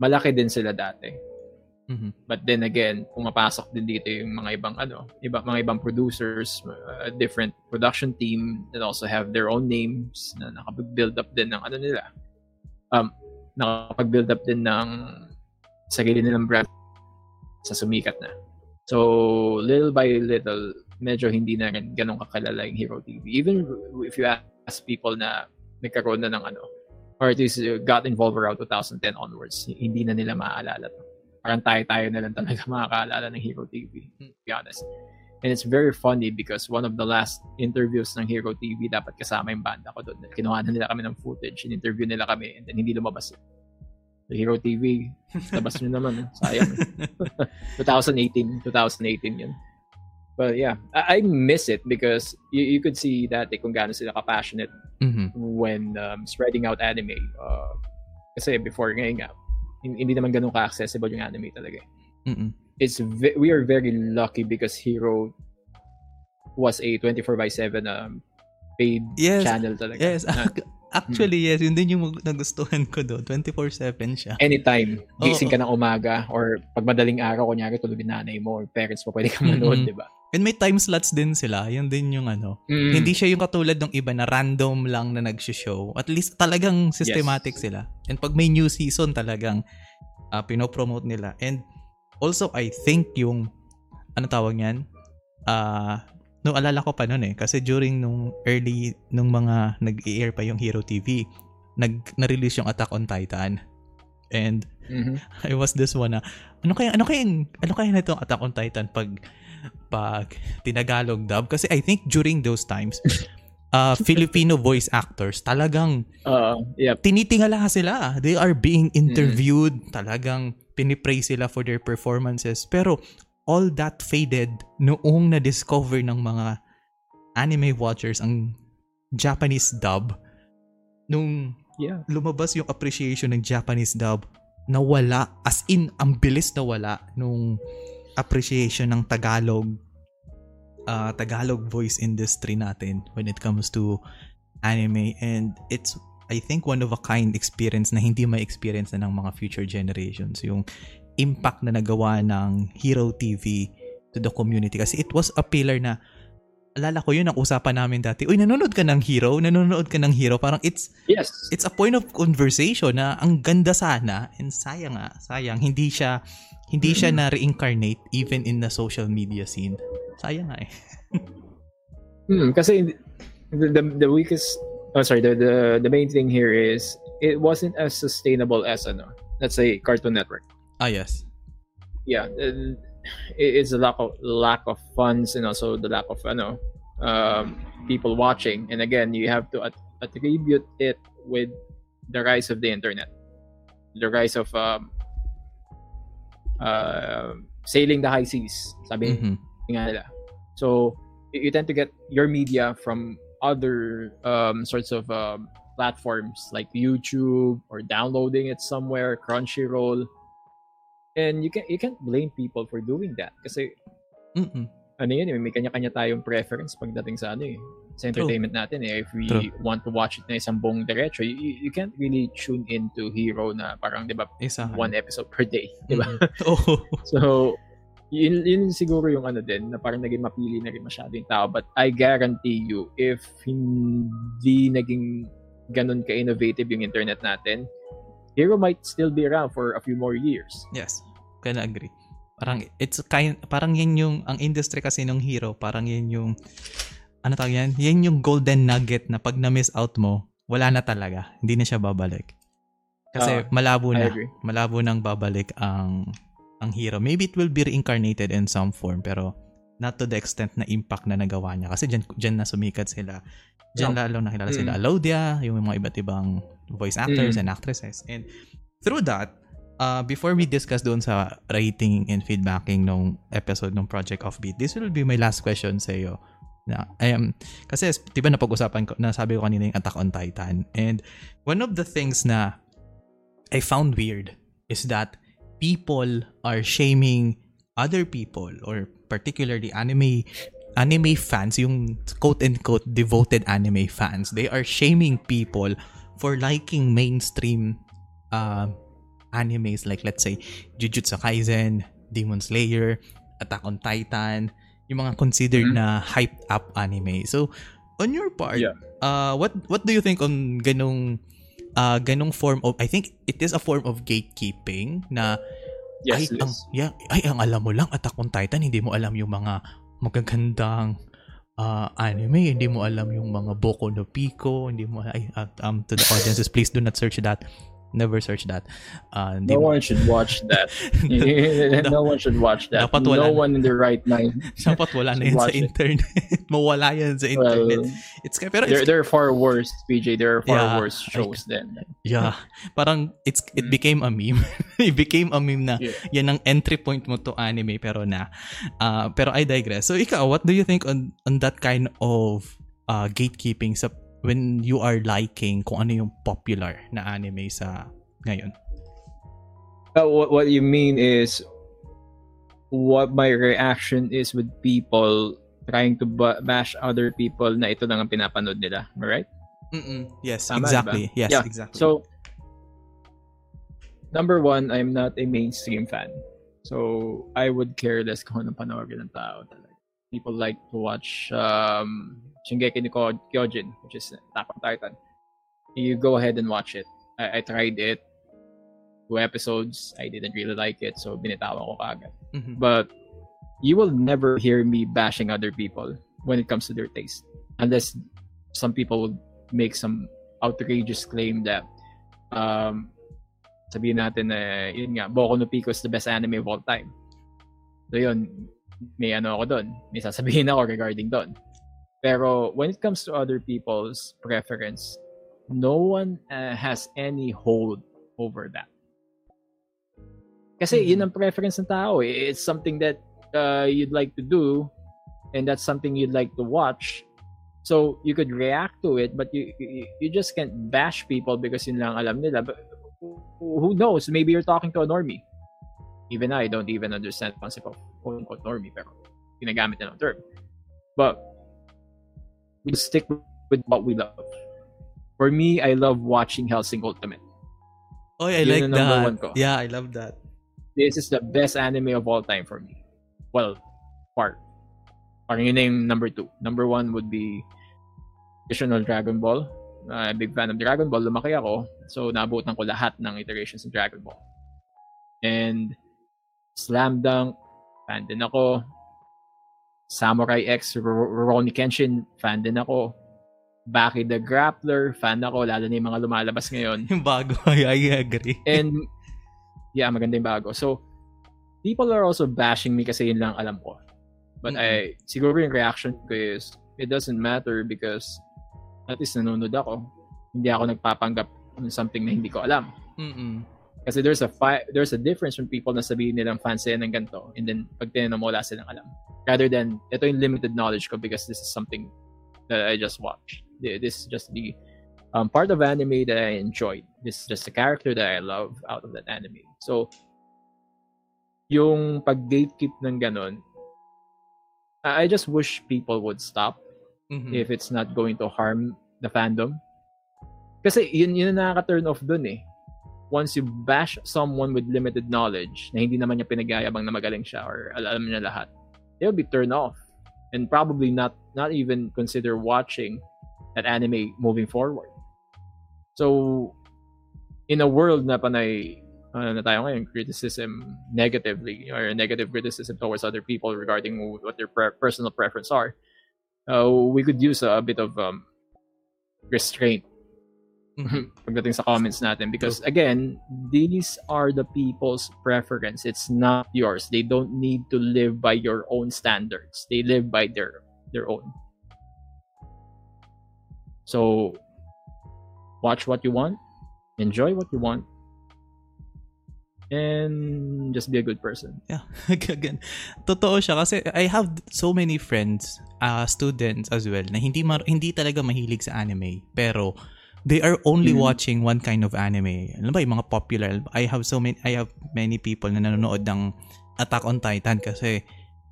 Malaki din sila dati. Mhm. but then again pumapasok din dito yung mga ibang ano iba mga ibang producers uh, different production team that also have their own names na nakapag-build up din ng ano nila um nakapag-build up din ng sarili nilang brand sa sumikat na. So little by little medyo hindi na rin ganun kakilala yung Hero TV even if you ask people na nagkaroon na ng ano or at least got involved around 2010 onwards hindi na nila maaalala to parang tayo-tayo na lang talaga makakaalala ng Hero TV, to be honest. And it's very funny because one of the last interviews ng Hero TV, dapat kasama yung banda ko doon. Kinuha na nila kami ng footage, in-interview nila kami, and then hindi lumabas. So Hero TV, labas nyo naman. eh. Sayang. eh. 2018, 2018 yun. But yeah, I, I miss it because you, you could see that eh, kung gaano sila ka-passionate Mhm. when um, spreading out anime. Uh, kasi before ngayon nga, hin- hindi naman ganun ka-accessible yung anime talaga. eh. Mhm. It's ve- we are very lucky because Hero was a 24 by 7 um, paid Yes. channel talaga. Yes. Actually, yes. Yun din yung nagustuhan ko doon. 24-7 siya. anytime, gising Oo. ka ng umaga or pag madaling araw, kunyari tulog yung nanay mo or parents mo, pwede ka manood, Mhm. di ba? And may time slots din sila. Yun din yung ano. Mm. Hindi siya yung katulad ng iba na random lang na nag-show. At least talagang systematic Yes. sila. And pag may new season talagang uh, pinopromote nila. And also, I think yung, ano tawag yan? Ah, no, alala ko pa noon eh. Kasi during nung early, nung mga nag-air pa yung Hero TV, nag, na-release yung Attack on Titan. And Mhm. I was this one na, ano kaya, ano kaya, ano kaya na itong Attack on Titan pag, pag tinagalog dub? Kasi I think during those times, uh, Filipino voice actors talagang Uh, yeah. tinitingala sila. They are being interviewed. Talagang pinipray sila for their performances. Pero all that faded noong na-discover ng mga anime watchers ang Japanese dub. Nung Yeah. lumabas yung appreciation ng Japanese dub, nawala. As in, ang bilis nawala nung appreciation ng Tagalog uh, Tagalog voice industry natin when it comes to anime. And it's I think one of a kind experience na hindi may experience na ng mga future generations. Yung impact na nagawa ng Hero TV to the community. Kasi it was a pillar na alala ko yun ang usapan namin dati. Uy nanonood ka ng Hero? Nanonood ka ng Hero? Parang it's Yes. it's a point of conversation na ang ganda sana and sayang nga sayang hindi siya hindi siya na reincarnate even in the social media scene. Sayang nga eh. Hmm, kasi the, the the weakest oh sorry the, the the main thing here is it wasn't as sustainable as ano let's say Cartoon Network. ah yes. Yeah, it- it's a lack of lack of funds and also the lack of ano um, people watching. And again, you have to at- attribute it with the rise of the internet, the rise of um, uh, sailing the high seas. Sabi Mhm. nila. So you, you tend to get your media from other um, sorts of um, platforms like YouTube or downloading it somewhere, Crunchyroll. And you can you can't blame people for doing that kasi Mm-mm. ano yun, eh, may kanya-kanya tayong preference pagdating sa ano eh, sa entertainment natin eh. If we True. want to watch it na isang buong diretso, you, you, can't really tune into Hero na parang, di ba, isa one episode per day, di ba? oh So, yun, yun siguro yung ano din, na parang naging mapili na rin masyado yung tao. But I guarantee you, if hindi naging ganun ka-innovative yung internet natin, Hero might still be around for a few more years. yes can agree. Parang it's kind parang yan yung ang industry kasi ng hero parang yan yung ano tawag yan? Yan yung golden nugget na pag na-miss out mo wala na talaga. Hindi na siya babalik. Kasi Ah, malabo na. malabo nang babalik ang ang hero. Maybe it will be reincarnated in some form pero not to the extent na impact na nagawa niya kasi dyan, dyan na sumikat sila dyan No. lalo nakilala Mm. sila Alodia yung mga iba't ibang voice actors Mm. and actresses and through that uh, before we discuss doon sa rating and feedbacking nung episode ng Project Offbeat, this will be my last question sa iyo. Na, I am, kasi, di ba napag-usapan ko, nasabi ko kanina yung Attack on Titan. And one of the things na I found weird is that people are shaming other people or particularly anime anime fans, yung quote-unquote devoted anime fans, they are shaming people for liking mainstream uh, animes like let's say Jujutsu Kaisen, Demon Slayer, Attack on Titan, yung mga considered Mhm. na hyped up anime. So, on your part, Yeah. uh, what what do you think on ganong uh, ganong form of I think it is a form of gatekeeping na ay, Yes, it ang, yeah, ay, ang alam mo lang, Attack on Titan, hindi mo alam yung mga magagandang uh, anime, hindi mo alam yung mga Boku no Pico, hindi mo, ay, um, to the audiences, please do not search that. Never search that. Uh, No mo, one should watch that. no one should watch that. Dapat wala no na. one in their right mind. dapat wala na yun sa internet. Mawala yan sa Well, internet. It's, pero there, it's, there are far worse, PJ. There are far Yeah, worse I- shows than. yeah, parang it's it Mm. became a meme. it became a meme na Yeah. yan ang entry point mo to anime pero na uh, pero I digress so ikaw what do you think on on that kind of uh, gatekeeping sa when you are liking kung ano yung popular na anime sa ngayon Uh, what, what you mean is what my reaction is with people trying to bash other people na ito lang ang pinapanood nila. Right? Mm-mm. yes Tama, exactly yes Yeah. exactly So, number one, I'm not a mainstream fan. So, I would care less kung anong panoorin ng tao talaga. People like to watch um, Shingeki no Kyojin, which is Attack on Titan. You go ahead and watch it. I, I tried it. Two episodes. I didn't really like it, so binitawan ko kaagad. Mhm. But you will never hear me bashing other people when it comes to their taste. Unless some people would make some outrageous claim that um, sabihin natin na yun nga, Boku no Pico is the best anime of all time. So yun, may ano ako doon. May sasabihin ako regarding doon. Pero when it comes to other people's preference, no one uh, has any hold over that. Kasi Mhm. yun ang preference ng tao. eh. It's something that uh, you'd like to do and that's something you'd like to watch. So you could react to it, but you you, you just can't bash people because yun lang alam nila. But who knows? Maybe you're talking to a normie. Even I don't even understand the concept of quote unquote normie, pero ginagamit na ng term. But we stick with what we love. For me, I love watching Helsing Ultimate. oh I Yun like number that yeah I love that This is the best anime of all time for me. Well, part. Parang yun na yung number two. Number one would be traditional Dragon Ball. Uh, big fan of Dragon Ball. Lumaki ako. So, nabutan ko lahat ng iterations of Dragon Ball. And Slam Dunk, fan din ako. Samurai X, R- Rurouni Kenshin, fan din ako. Baki the Grappler, fan ako, lalo na yung mga lumalabas ngayon. yung bago I, agree And yeah, maganda yung bago. So, people are also bashing me kasi yun lang alam ko. But I, siguro yung reaction ko is, it doesn't matter because at least nanonood ako. Hindi ako nagpapanggap ng something na hindi ko alam. Mm-mm. Kasi there's a fi- there's a difference when people na sabihin nilang fans sila ng ganito and then pag tinanong mo wala silang alam. Rather than, ito yung limited knowledge ko because this is something that I just watched. This is just the um, part of anime that I enjoyed. This is just a character that I love out of that anime. So, yung pag-gatekeep ng ganun, I I just wish people would stop Mhm. if it's not going to harm the fandom. Kasi yun yun ang nakaka-turn off dun eh. Once you bash someone with limited knowledge na hindi naman niya pinagayabang na magaling siya or alam niya lahat, they'll be turned off and probably not not even consider watching that anime moving forward. So in a world na panay ano na tayo ngayon, criticism negatively or negative criticism towards other people regarding what their pre- personal preference are, uh, we could use a, bit of um, restraint. Pagdating sa comments natin. Because again these are the people's preference. It's not yours. They don't need to live by your own standards. They live by their their own. So watch what you want. Enjoy what you want. And just be a good person. Yeah, again. Totoo siya. Kasi I have so many friends, uh, students as well na hindi mar- hindi talaga mahilig sa anime. Pero they are only Mhm. watching one kind of anime. Ano ba yung mga popular? I have so many I have many people na nanonood ng Attack on Titan kasi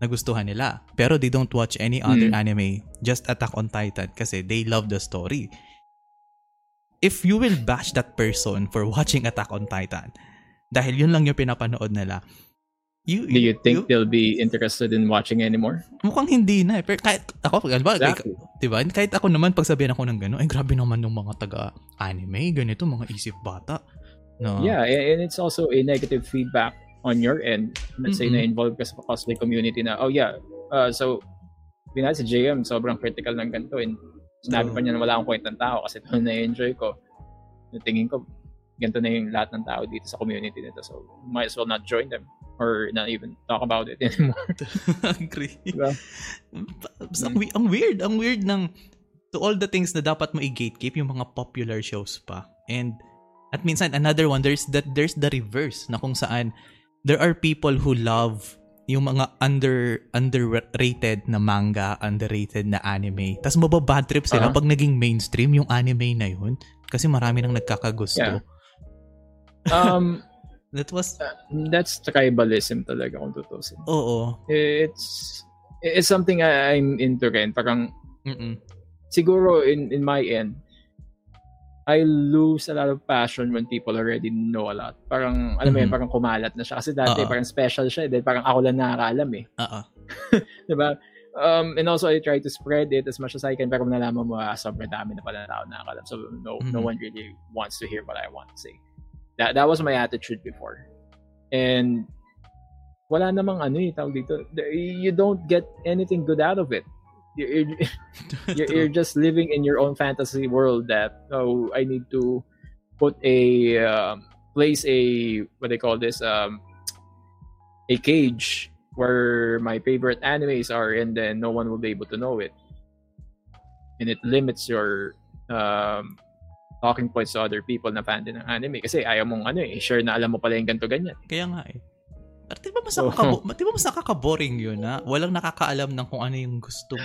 nagustuhan nila. Pero they don't watch any other Mm. anime, just Attack on Titan kasi they love the story. If you will bash that person for watching Attack on Titan, dahil yun lang yung pinapanood nila, you, Do you think they'll be interested in watching anymore? mukhang hindi na eh. Pero kahit ako, ba, Exactly. diba? Kahit ako naman, pag sabihin ako ng gano'n, ay grabe naman yung mga taga-anime, ganito, mga isip bata. No? Yeah, and it's also a negative feedback on your end. Let's say Mhm. na-involved ka sa cosplay community na, oh yeah, uh, so, pinag si JM, sobrang critical ng ganito. And sinabi True. pa niya na wala akong kwentang tao kasi ito na-enjoy ko. Tingin ko, ganito na yung lahat ng tao dito sa community nito. So, might as well not join them or not even talk about it anymore. Agree. Diba? Basta ang, ang weird, ang weird ng to all the things na dapat mo i-gatekeep yung mga popular shows pa. And at minsan another one there's that there's the reverse na kung saan there are people who love yung mga under underrated na manga, underrated na anime. Tapos mababad trip sila Ah. pag naging mainstream yung anime na yun kasi marami nang nagkakagusto. Yeah. Um, That was that's tribalism talaga kung tutusin. oo. It's it's something I, I'm into rin. Parang Mm-mm. siguro in in my end I lose a lot of passion when people already know a lot. Parang, alam mo yun, parang kumalat na siya. Kasi dati, Oo. parang special siya. Then parang ako lang nakakaalam eh. Oo. Diba? Um, and also, I try to spread it as much as I can. Pero nalaman mo, ah, sobrang dami na pala na tao nakakaalam. So, no, no Mhm. one really wants to hear what I want to say. That, that was my attitude before. And wala namang ano eh, tawag dito. You don't get anything good out of it. You're, you're, you're just living in your own fantasy world that oh I need to put a um, place a what they call this um a cage where my favorite animes are and then no one will be able to know it and it limits your um talking points to other people na fan din ng anime kasi ayaw mong ano eh share na alam mo pala yung ganto ganyan Kaya nga eh. Pero di ba mas, So- nakakabo- di ba mas nakaka-boring yun na walang nakakaalam ng kung ano yung gusto,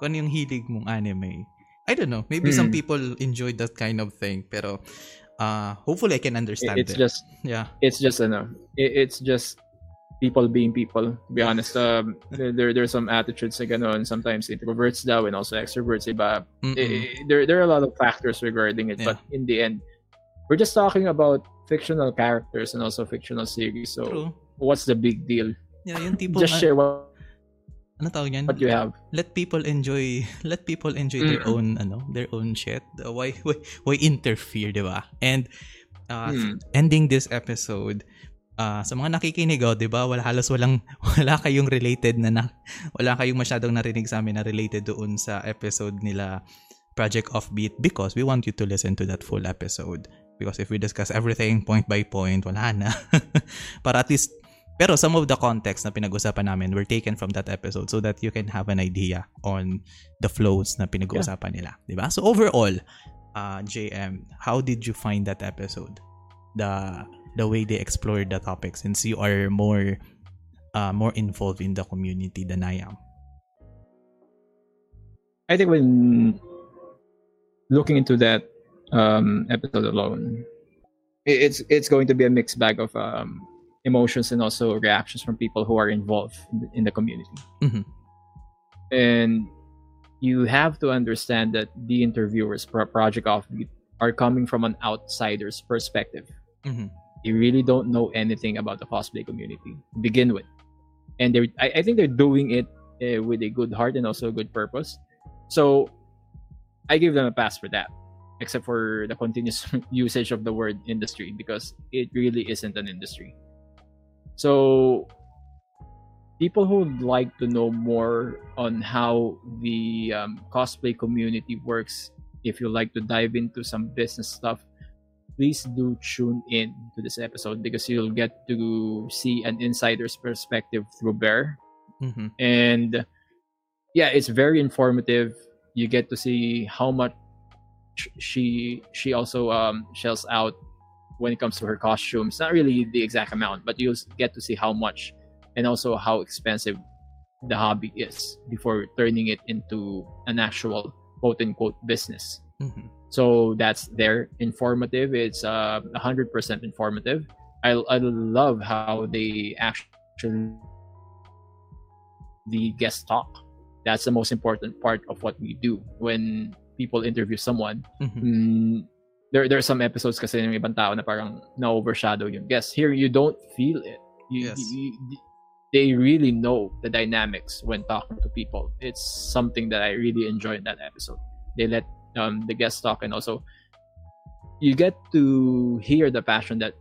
kung ano yung hilig mong anime. I don't know. Maybe some Hmm. people enjoy that kind of thing. Pero uh, hopefully I can understand it's it. just yeah. it's just ano, it, it's just people being people. To be honest, um, there there there's some attitudes na ganon. Sometimes introverts daw and also extroverts. Iba. Mm-mm. Eh, there there are a lot of factors regarding it, Yeah. but in the end, we're just talking about fictional characters and also fictional series. So True. what's the big deal? Yeah, yung tipo Just share what, ano tawag yan? what you have. Let people enjoy let people enjoy their Mm. own ano, their own shit. Why why, why interfere, 'di ba? And uh, Hmm. ending this episode, ah sa mga nakikinig, oh, 'di ba? Wala halos walang wala kayong related na, na wala kayong masyadong narinig sa amin na related doon sa episode nila Project Offbeat because we want you to listen to that full episode. Because if we discuss everything point by point, wala na. Para at least pero some of the context na pinag-usapan namin were taken from that episode so that you can have an idea on the flows na pinag-uusapan nila, 'di ba? So overall, uh, JM, how did you find that episode? The the way they explore the topic since you are more uh, more involved in the community than I am. I think when looking into that um, episode alone, it's it's going to be a mixed bag of um, emotions and also reactions from people who are involved in the, community. Mhm. And you have to understand that the interviewers Project Offbeat are coming from an outsider's perspective. Mhm. They really don't know anything about the cosplay community to begin with, and they I, I think they're doing it uh, with a good heart and also a good purpose. So I give them a pass for that, except for the continuous usage of the word industry because it really isn't an industry. So people who would like to know more on how the um, cosplay community works, if you like to dive into some business stuff, please do tune in to this episode because you'll get to see an insider's perspective through Bear Mhm. and yeah it's very informative you get to see how much she she also um shells out when it comes to her costumes not really the exact amount but you'll get to see how much and also how expensive the hobby is before turning it into an actual quote unquote business Mhm. So that's there informative it's uh 100% informative i i love how they actually the guest talk. That's the most important part of what we do when people interview someone. Mhm. Mm, there there are some episodes kasi ng ibang tao na parang na-overshadow yung guest. Here, you don't feel it. You, Yes. you- you- they really know the dynamics when talking to people. It's something that I really enjoy in that episode. They let um, the guest talk and also you get to hear the passion that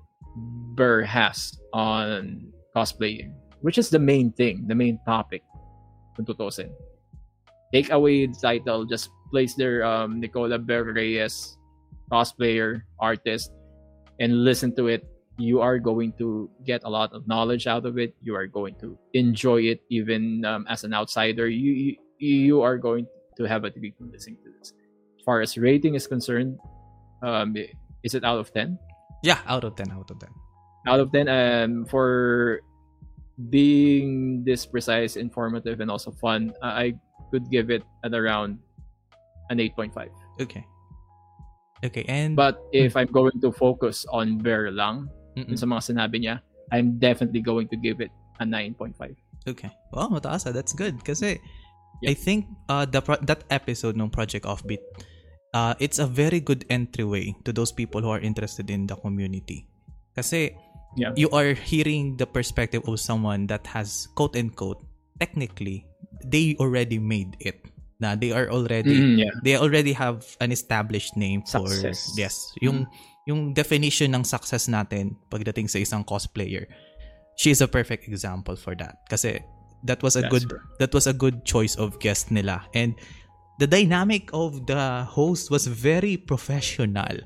Burr has on cosplaying, which is the main thing, the main topic. Kung tutusin. Take away the title, just place their um, Nicola Burr Reyes cosplayer, artist, and listen to it. You are going to get a lot of knowledge out of it. You are going to enjoy it, even um, as an outsider. You, you you are going to have a degree from listening to this. As far as rating is concerned, um, is it out of ten? Yeah, out of 10, out of 10. out of 10 um for being this precise informative and also fun uh, i could give it at around an 8.5 Okay. Okay, and... but if i'm going to focus on lang Mm-mm. sa mga sinabi niya i'm definitely going to give it a 9.5 Okay. Well, mataas ah. That's good. Kasi Yeah. I think uh, the pro- that episode ng Project Offbeat, uh, it's a very good entryway to those people who are interested in the community. Kasi Yeah. you are hearing the perspective of someone that has quote unquote technically they already made it. Na they are already Mhm, yeah they already have an established name for Success. yes yung yung definition ng success natin pagdating sa isang cosplayer she is a perfect example for that kasi that was a That's good true. that was a good choice of guest nila and the dynamic of the host was very professional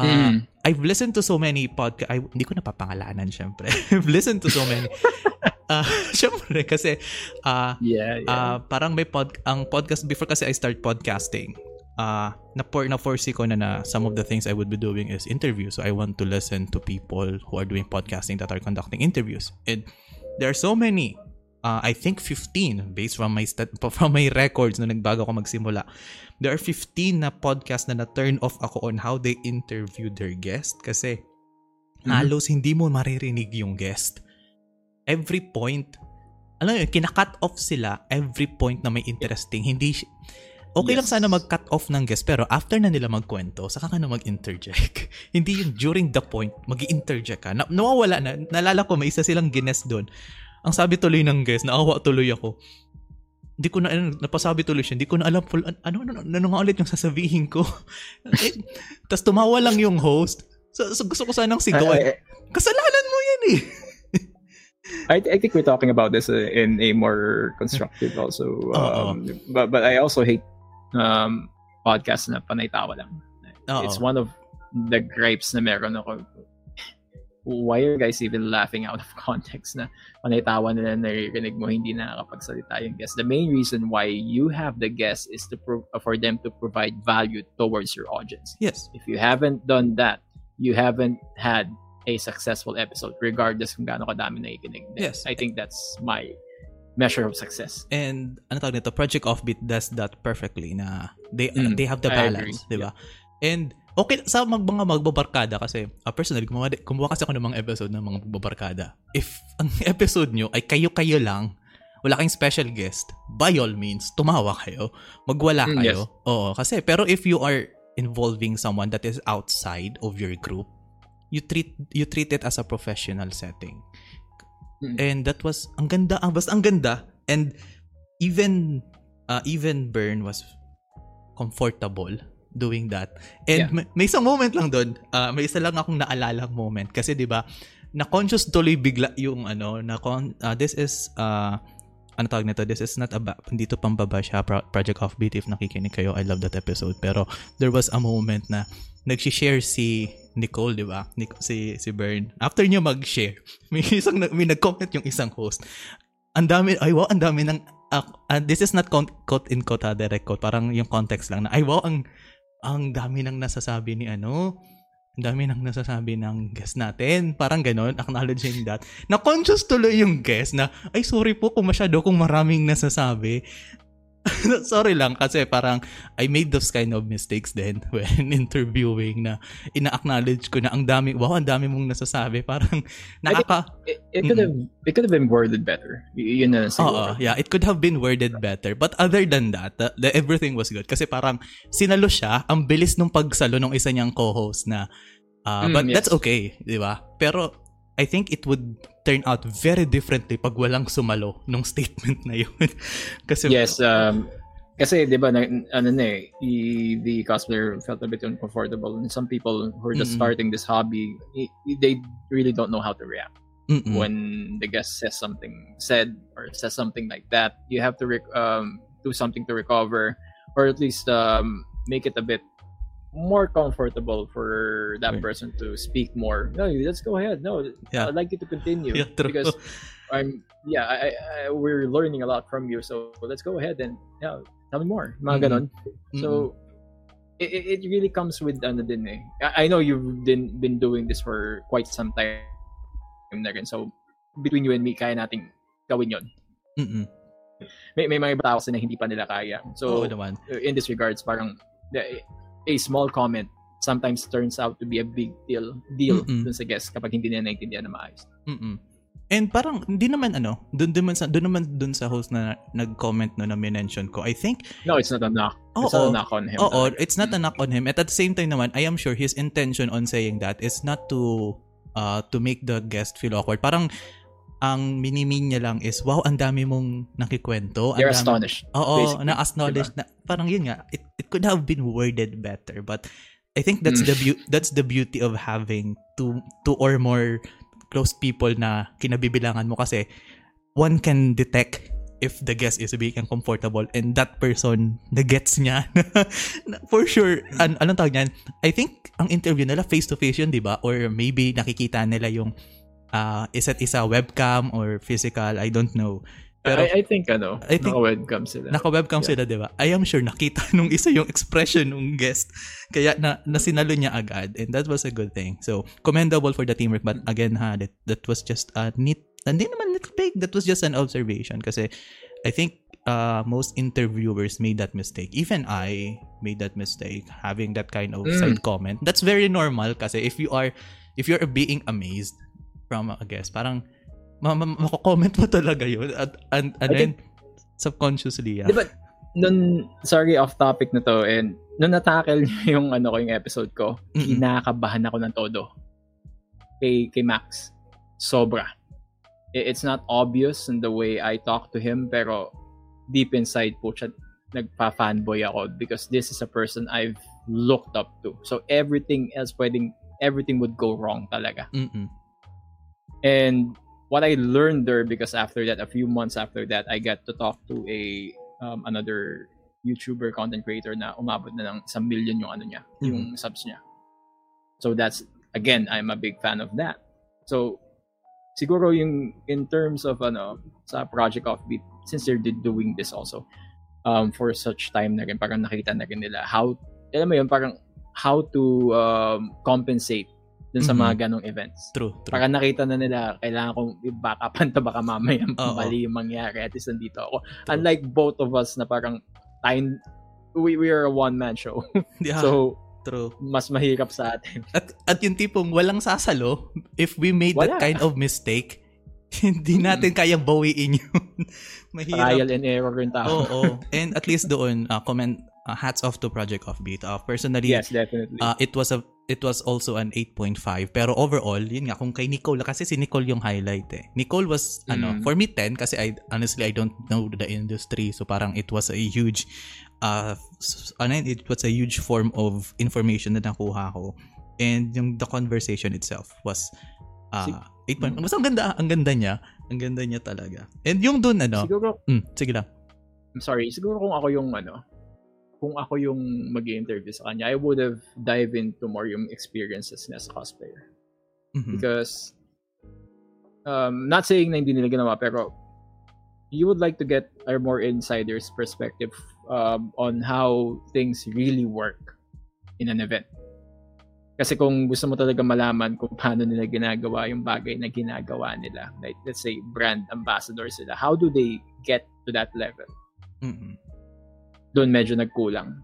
uh, Mm. I've listened to so many podcast I, hindi ko napapangalanan syempre I've listened to so many uh, syempre kasi uh, yeah yeah Ah, parang may pod ang podcast before kasi I start podcasting. Ah, na for na foresee ko na na some of the things I would be doing is interviews. So I want to listen to people who are doing podcasting that are conducting interviews. And there are so many uh, I think 15 based from my stat- from my records na nagbago ako magsimula. There are 15 na podcast na na-turn off ako on how they interview their guest kasi Mhm. halos hindi mo maririnig yung guest. Every point alam mo yun, kina-cut off sila every point na may interesting. Hindi, okay lang Yes. sana mag-cut off ng guest, pero after na nila magkwento, saka ka na mag-interject. Hindi yung during the point, mag interject ka. Na, nawawala na. Nalala ko, may isa silang gines doon. Ang sabi tuloy ng guest, naawa tuloy ako. Hindi ko na, ano, napasabi tuloy siya, hindi ko na alam, full, ano, ano, ano, ano nga ulit yung sasabihin ko. eh, Tapos tumawa lang yung host. So, so gusto ko sanang sigawan. I, I, Kasalanan mo yan eh. I, I think we're talking about this uh, in a more constructive also. Um, but but I also hate um, podcasts na panay tawa lang. Oo. It's one of the gripes na meron ako. Why are you guys even laughing out of context na panay tawa nila naririnig mo hindi nakakapagsalita yung guest? The main reason why you have the guest is to pro- for them to provide value towards your audience. Yes. If you haven't done that, you haven't had a successful episode regardless kung gaano kadami nakikinig. Yes. I think that's my measure of success. And ano tawag nito, Project Offbeat does that perfectly na they Mm, they have the balance. 'di ba? And okay sa mag, mga magbabarkada kasi uh, personally gumawa, gumawa kasi ako ng mga episode ng mga magbabarkada. If ang episode nyo ay kayo-kayo lang, wala kayong special guest, by all means, tumawa kayo. Magwala Mm, kayo. Oo, kasi pero if you are involving someone that is outside of your group, you treat you treat it as a professional setting. Mm. And that was ang ganda, ang basta ang ganda and even uh, even Burn was comfortable doing that. And Yeah. may, may isang moment lang doon, uh, may isa lang akong naalala moment kasi 'di ba, na conscious tuloy bigla yung ano, na con- uh, this is uh, ano tawag nito, this is not about, hindi to pambaba siya, Pro- Project Offbeat, if nakikinig kayo, I love that episode. Pero there was a moment na nag-share si Nicole, di ba? Si, si Bern. After niya mag-share, may isang, may nag-comment yung isang host. Ang dami, ay wow, ang dami ng, ah, ah, this is not con- quote in quote, ah, direct quote, parang yung context lang na, ay wow, ang, ang dami nang nasasabi ni ano, ang dami nang nasasabi ng guest natin. Parang ganon, acknowledging that. Na-conscious tuloy yung guest na, ay sorry po kung masyado kung maraming nasasabi. sorry lang kasi parang I made those kind of mistakes then when interviewing na ina-acknowledge ko na ang dami, wow, ang dami mong nasasabi. Parang nakaka... It, it could have it could have been worded better. Y- yun na Oo, siguro. yeah, it could have been worded better. But other than that, the, the everything was good. Kasi parang sinalo siya, ang bilis nung pagsalo ng isa niyang co-host na, uh, Mm, but yes. that's okay, di ba? Pero I think it would turn out very differently pag walang sumalo nung statement na yun. kasi Yes, um, kasi 'di ba na, ano na eh, the cosplayer felt a bit uncomfortable and some people who are just Mm-mm. starting this hobby, they really don't know how to react Mm-mm. when the guest says something said or says something like that. You have to rec- um, do something to recover or at least um, make it a bit more comfortable for that Right. person to speak more. No, let's go ahead. No, Yeah. I'd like you to continue Yeah, because I'm yeah, I, I, we're learning a lot from you. So let's go ahead and yeah, tell me more. Mga Mhm. ganon. So it, it really comes with ano din eh. I, I know you've been been doing this for quite some time na rin. So between you and me, kaya nating gawin yon. Mm-mm. May, may mga tao kasi na hindi pa nila kaya. So naman. in this regards, parang the- a small comment sometimes turns out to be a big deal deal Mm-mm. dun sa guest kapag hindi nila naintindihan na maayos. Mm-mm. And parang hindi naman ano, doon naman sa doon naman doon sa host na nag-comment no na mention ko. I think No, it's not a knock. Oo. it's not a knock on him. Oo, talaga. it's not a knock on him. At at the same time naman, I am sure his intention on saying that is not to uh to make the guest feel awkward. Parang ang minimin niya lang is, wow, ang dami mong nakikwento. ang They're dami- astonished. Oo, basically, na-acknowledge na, parang yun nga, it, it could have been worded better. But I think that's Mm. the beau- that's the beauty of having two two or more close people na kinabibilangan mo kasi one can detect if the guest is being uncomfortable and that person the gets niya na for sure an anong tawag niyan I think ang interview nila face to face yun di ba or maybe nakikita nila yung ah, isa't isa webcam or physical I don't know pero I, I think ano, I think- naka-webcam sila. Naka-webcam Yeah. sila, di ba? I am sure nakita nung isa yung expression ng guest. Kaya na, nasinalo niya agad. And that was a good thing. So, commendable for the teamwork. But again, ha, that, that was just a neat, hindi naman nitpick. That was just an observation. Kasi I think uh, most interviewers made that mistake. Even I made that mistake. Having that kind of Mm. side comment. That's very normal kasi if you are, if you're being amazed from a guest, parang ma- ma- mako-comment mo talaga yun. At, and, and I then, subconsciously, yeah. Di ba, nun, sorry off topic na to, and nung natackle niyo yung ano ko yung episode ko, Mm-mm. kinakabahan ako ng todo. Kay, kay Max. Sobra. It's not obvious in the way I talk to him, pero deep inside po siya, nagpa-fanboy ako because this is a person I've looked up to. So everything else pwedeng, everything would go wrong talaga. Mm-mm. And what I learned there, because after that, a few months after that, I got to talk to a um, another YouTuber content creator na umabot na ng isang million yung ano niya, yung subs niya. So that's again, I'm a big fan of that. So siguro yung in terms of ano sa Project Offbeat, since they're doing this also um, for such time na rin, parang nakita na rin nila how, alam mo yun, parang how to um, compensate dun sa Mhm. mga ganong events. True, true. Para nakita na nila, kailangan kong i-backupan to baka mamaya Oo. mali yung mangyari at least nandito ako. Unlike both of us na parang time, we, we are a one-man show. yeah, So, true. mas mahirap sa atin. At, at yung tipong walang sasalo, if we made that Wala. kind of mistake, hindi natin kayang bawiin yun. Mahirap. Trial and error rin tao. Oo, oo. And at least doon, uh, comment, uh, hats off to Project Offbeat. Uh, personally, yes, definitely. uh, it was a it was also an 8.5 pero overall yun nga kung kay Nicole kasi si Nicole yung highlight eh. Nicole was ano Mm. for me 10 kasi I honestly I don't know the industry. So parang it was a huge uh ano it was a huge form of information na nakuha ko. And yung the conversation itself was uh Sig- 8 mas ang ganda ang ganda niya. Ang ganda niya talaga. And yung dun ano siguro, mm, sige lang. I'm sorry, siguro kung ako yung ano, kung ako yung mag interview sa kanya, I would have dive into more yung experiences niya sa cosplayer. Mhm. because um not saying na hindi nila ginawa pero you would like to get a more insider's perspective um, on how things really work in an event. Kasi kung gusto mo talaga malaman kung paano nila ginagawa yung bagay na ginagawa nila, like let's say brand ambassador sila, how do they get to that level? Mhm. Doon medyo nagkulang.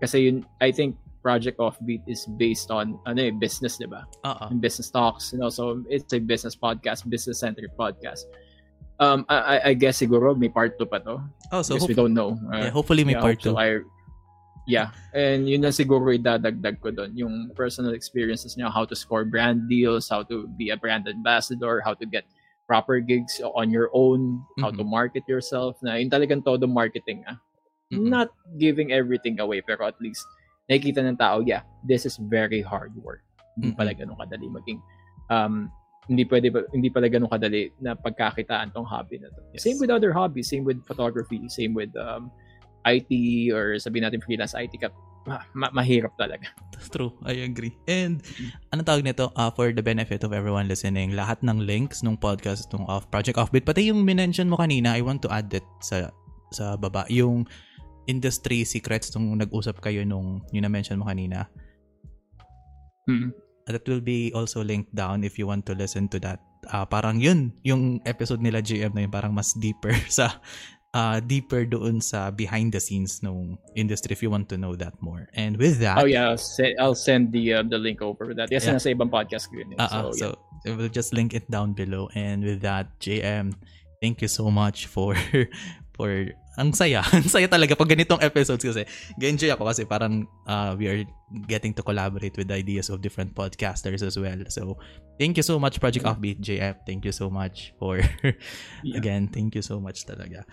Kasi yun, I think Project Offbeat is based on ano eh, business, di ba? And business talks, you know, so it's a business podcast, business-centered podcast. Um, I, I- I guess siguro may part 2 pa to. Oh, so we don't know. Uh, yeah, hopefully may yeah, part so 2. I, yeah, and yun na siguro idadagdag ko doon. Yung personal experiences niya, how to score brand deals, how to be a brand ambassador, how to get proper gigs on your own, how to Mhm. market yourself. Na yun talagang todo marketing ah. Mm-mm. Not giving everything away, pero at least nakikita ng tao, yeah, this is very hard work. Hindi pala ganun kadali maging um, hindi pwede hindi pala ganun kadali na pagkakitaan tong hobby na to. Yes. Same with other hobbies, same with photography, same with um, IT or sabihin natin freelance IT ka, ma- ma- mahirap talaga. True, I agree. And anong tawag nito? Uh, for the benefit of everyone listening, lahat ng links nung podcast nung off Project Offbeat, pati yung minention mo kanina, I want to add it sa sa baba. Yung industry secrets nung nag-usap kayo nung yung na-mention mo kanina. Mm. That will be also linked down if you want to listen to that. Ah, parang yun, yung episode nila GM na yun, parang mas deeper sa uh, deeper doon sa behind the scenes nung industry if you want to know that more. And with that, Oh yeah, I'll, se- I'll send the uh, the link over that. Yes, Yeah. nasa ibang podcast ko yun. eh. Uh, so, so, yeah. we'll just link it down below. And with that, JM, thank you so much for for ang saya. ang saya talaga pag ganitong episodes kasi. Ga-enjoy ako kasi parang uh, we are getting to collaborate with ideas of different podcasters as well. So, thank you so much Project Offbeat JM. Thank you so much for Yeah. again, thank you so much talaga.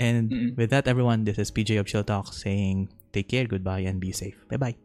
And Mm-mm. with that everyone, this is PJ of Chill Talk saying take care, goodbye and be safe. Bye-bye.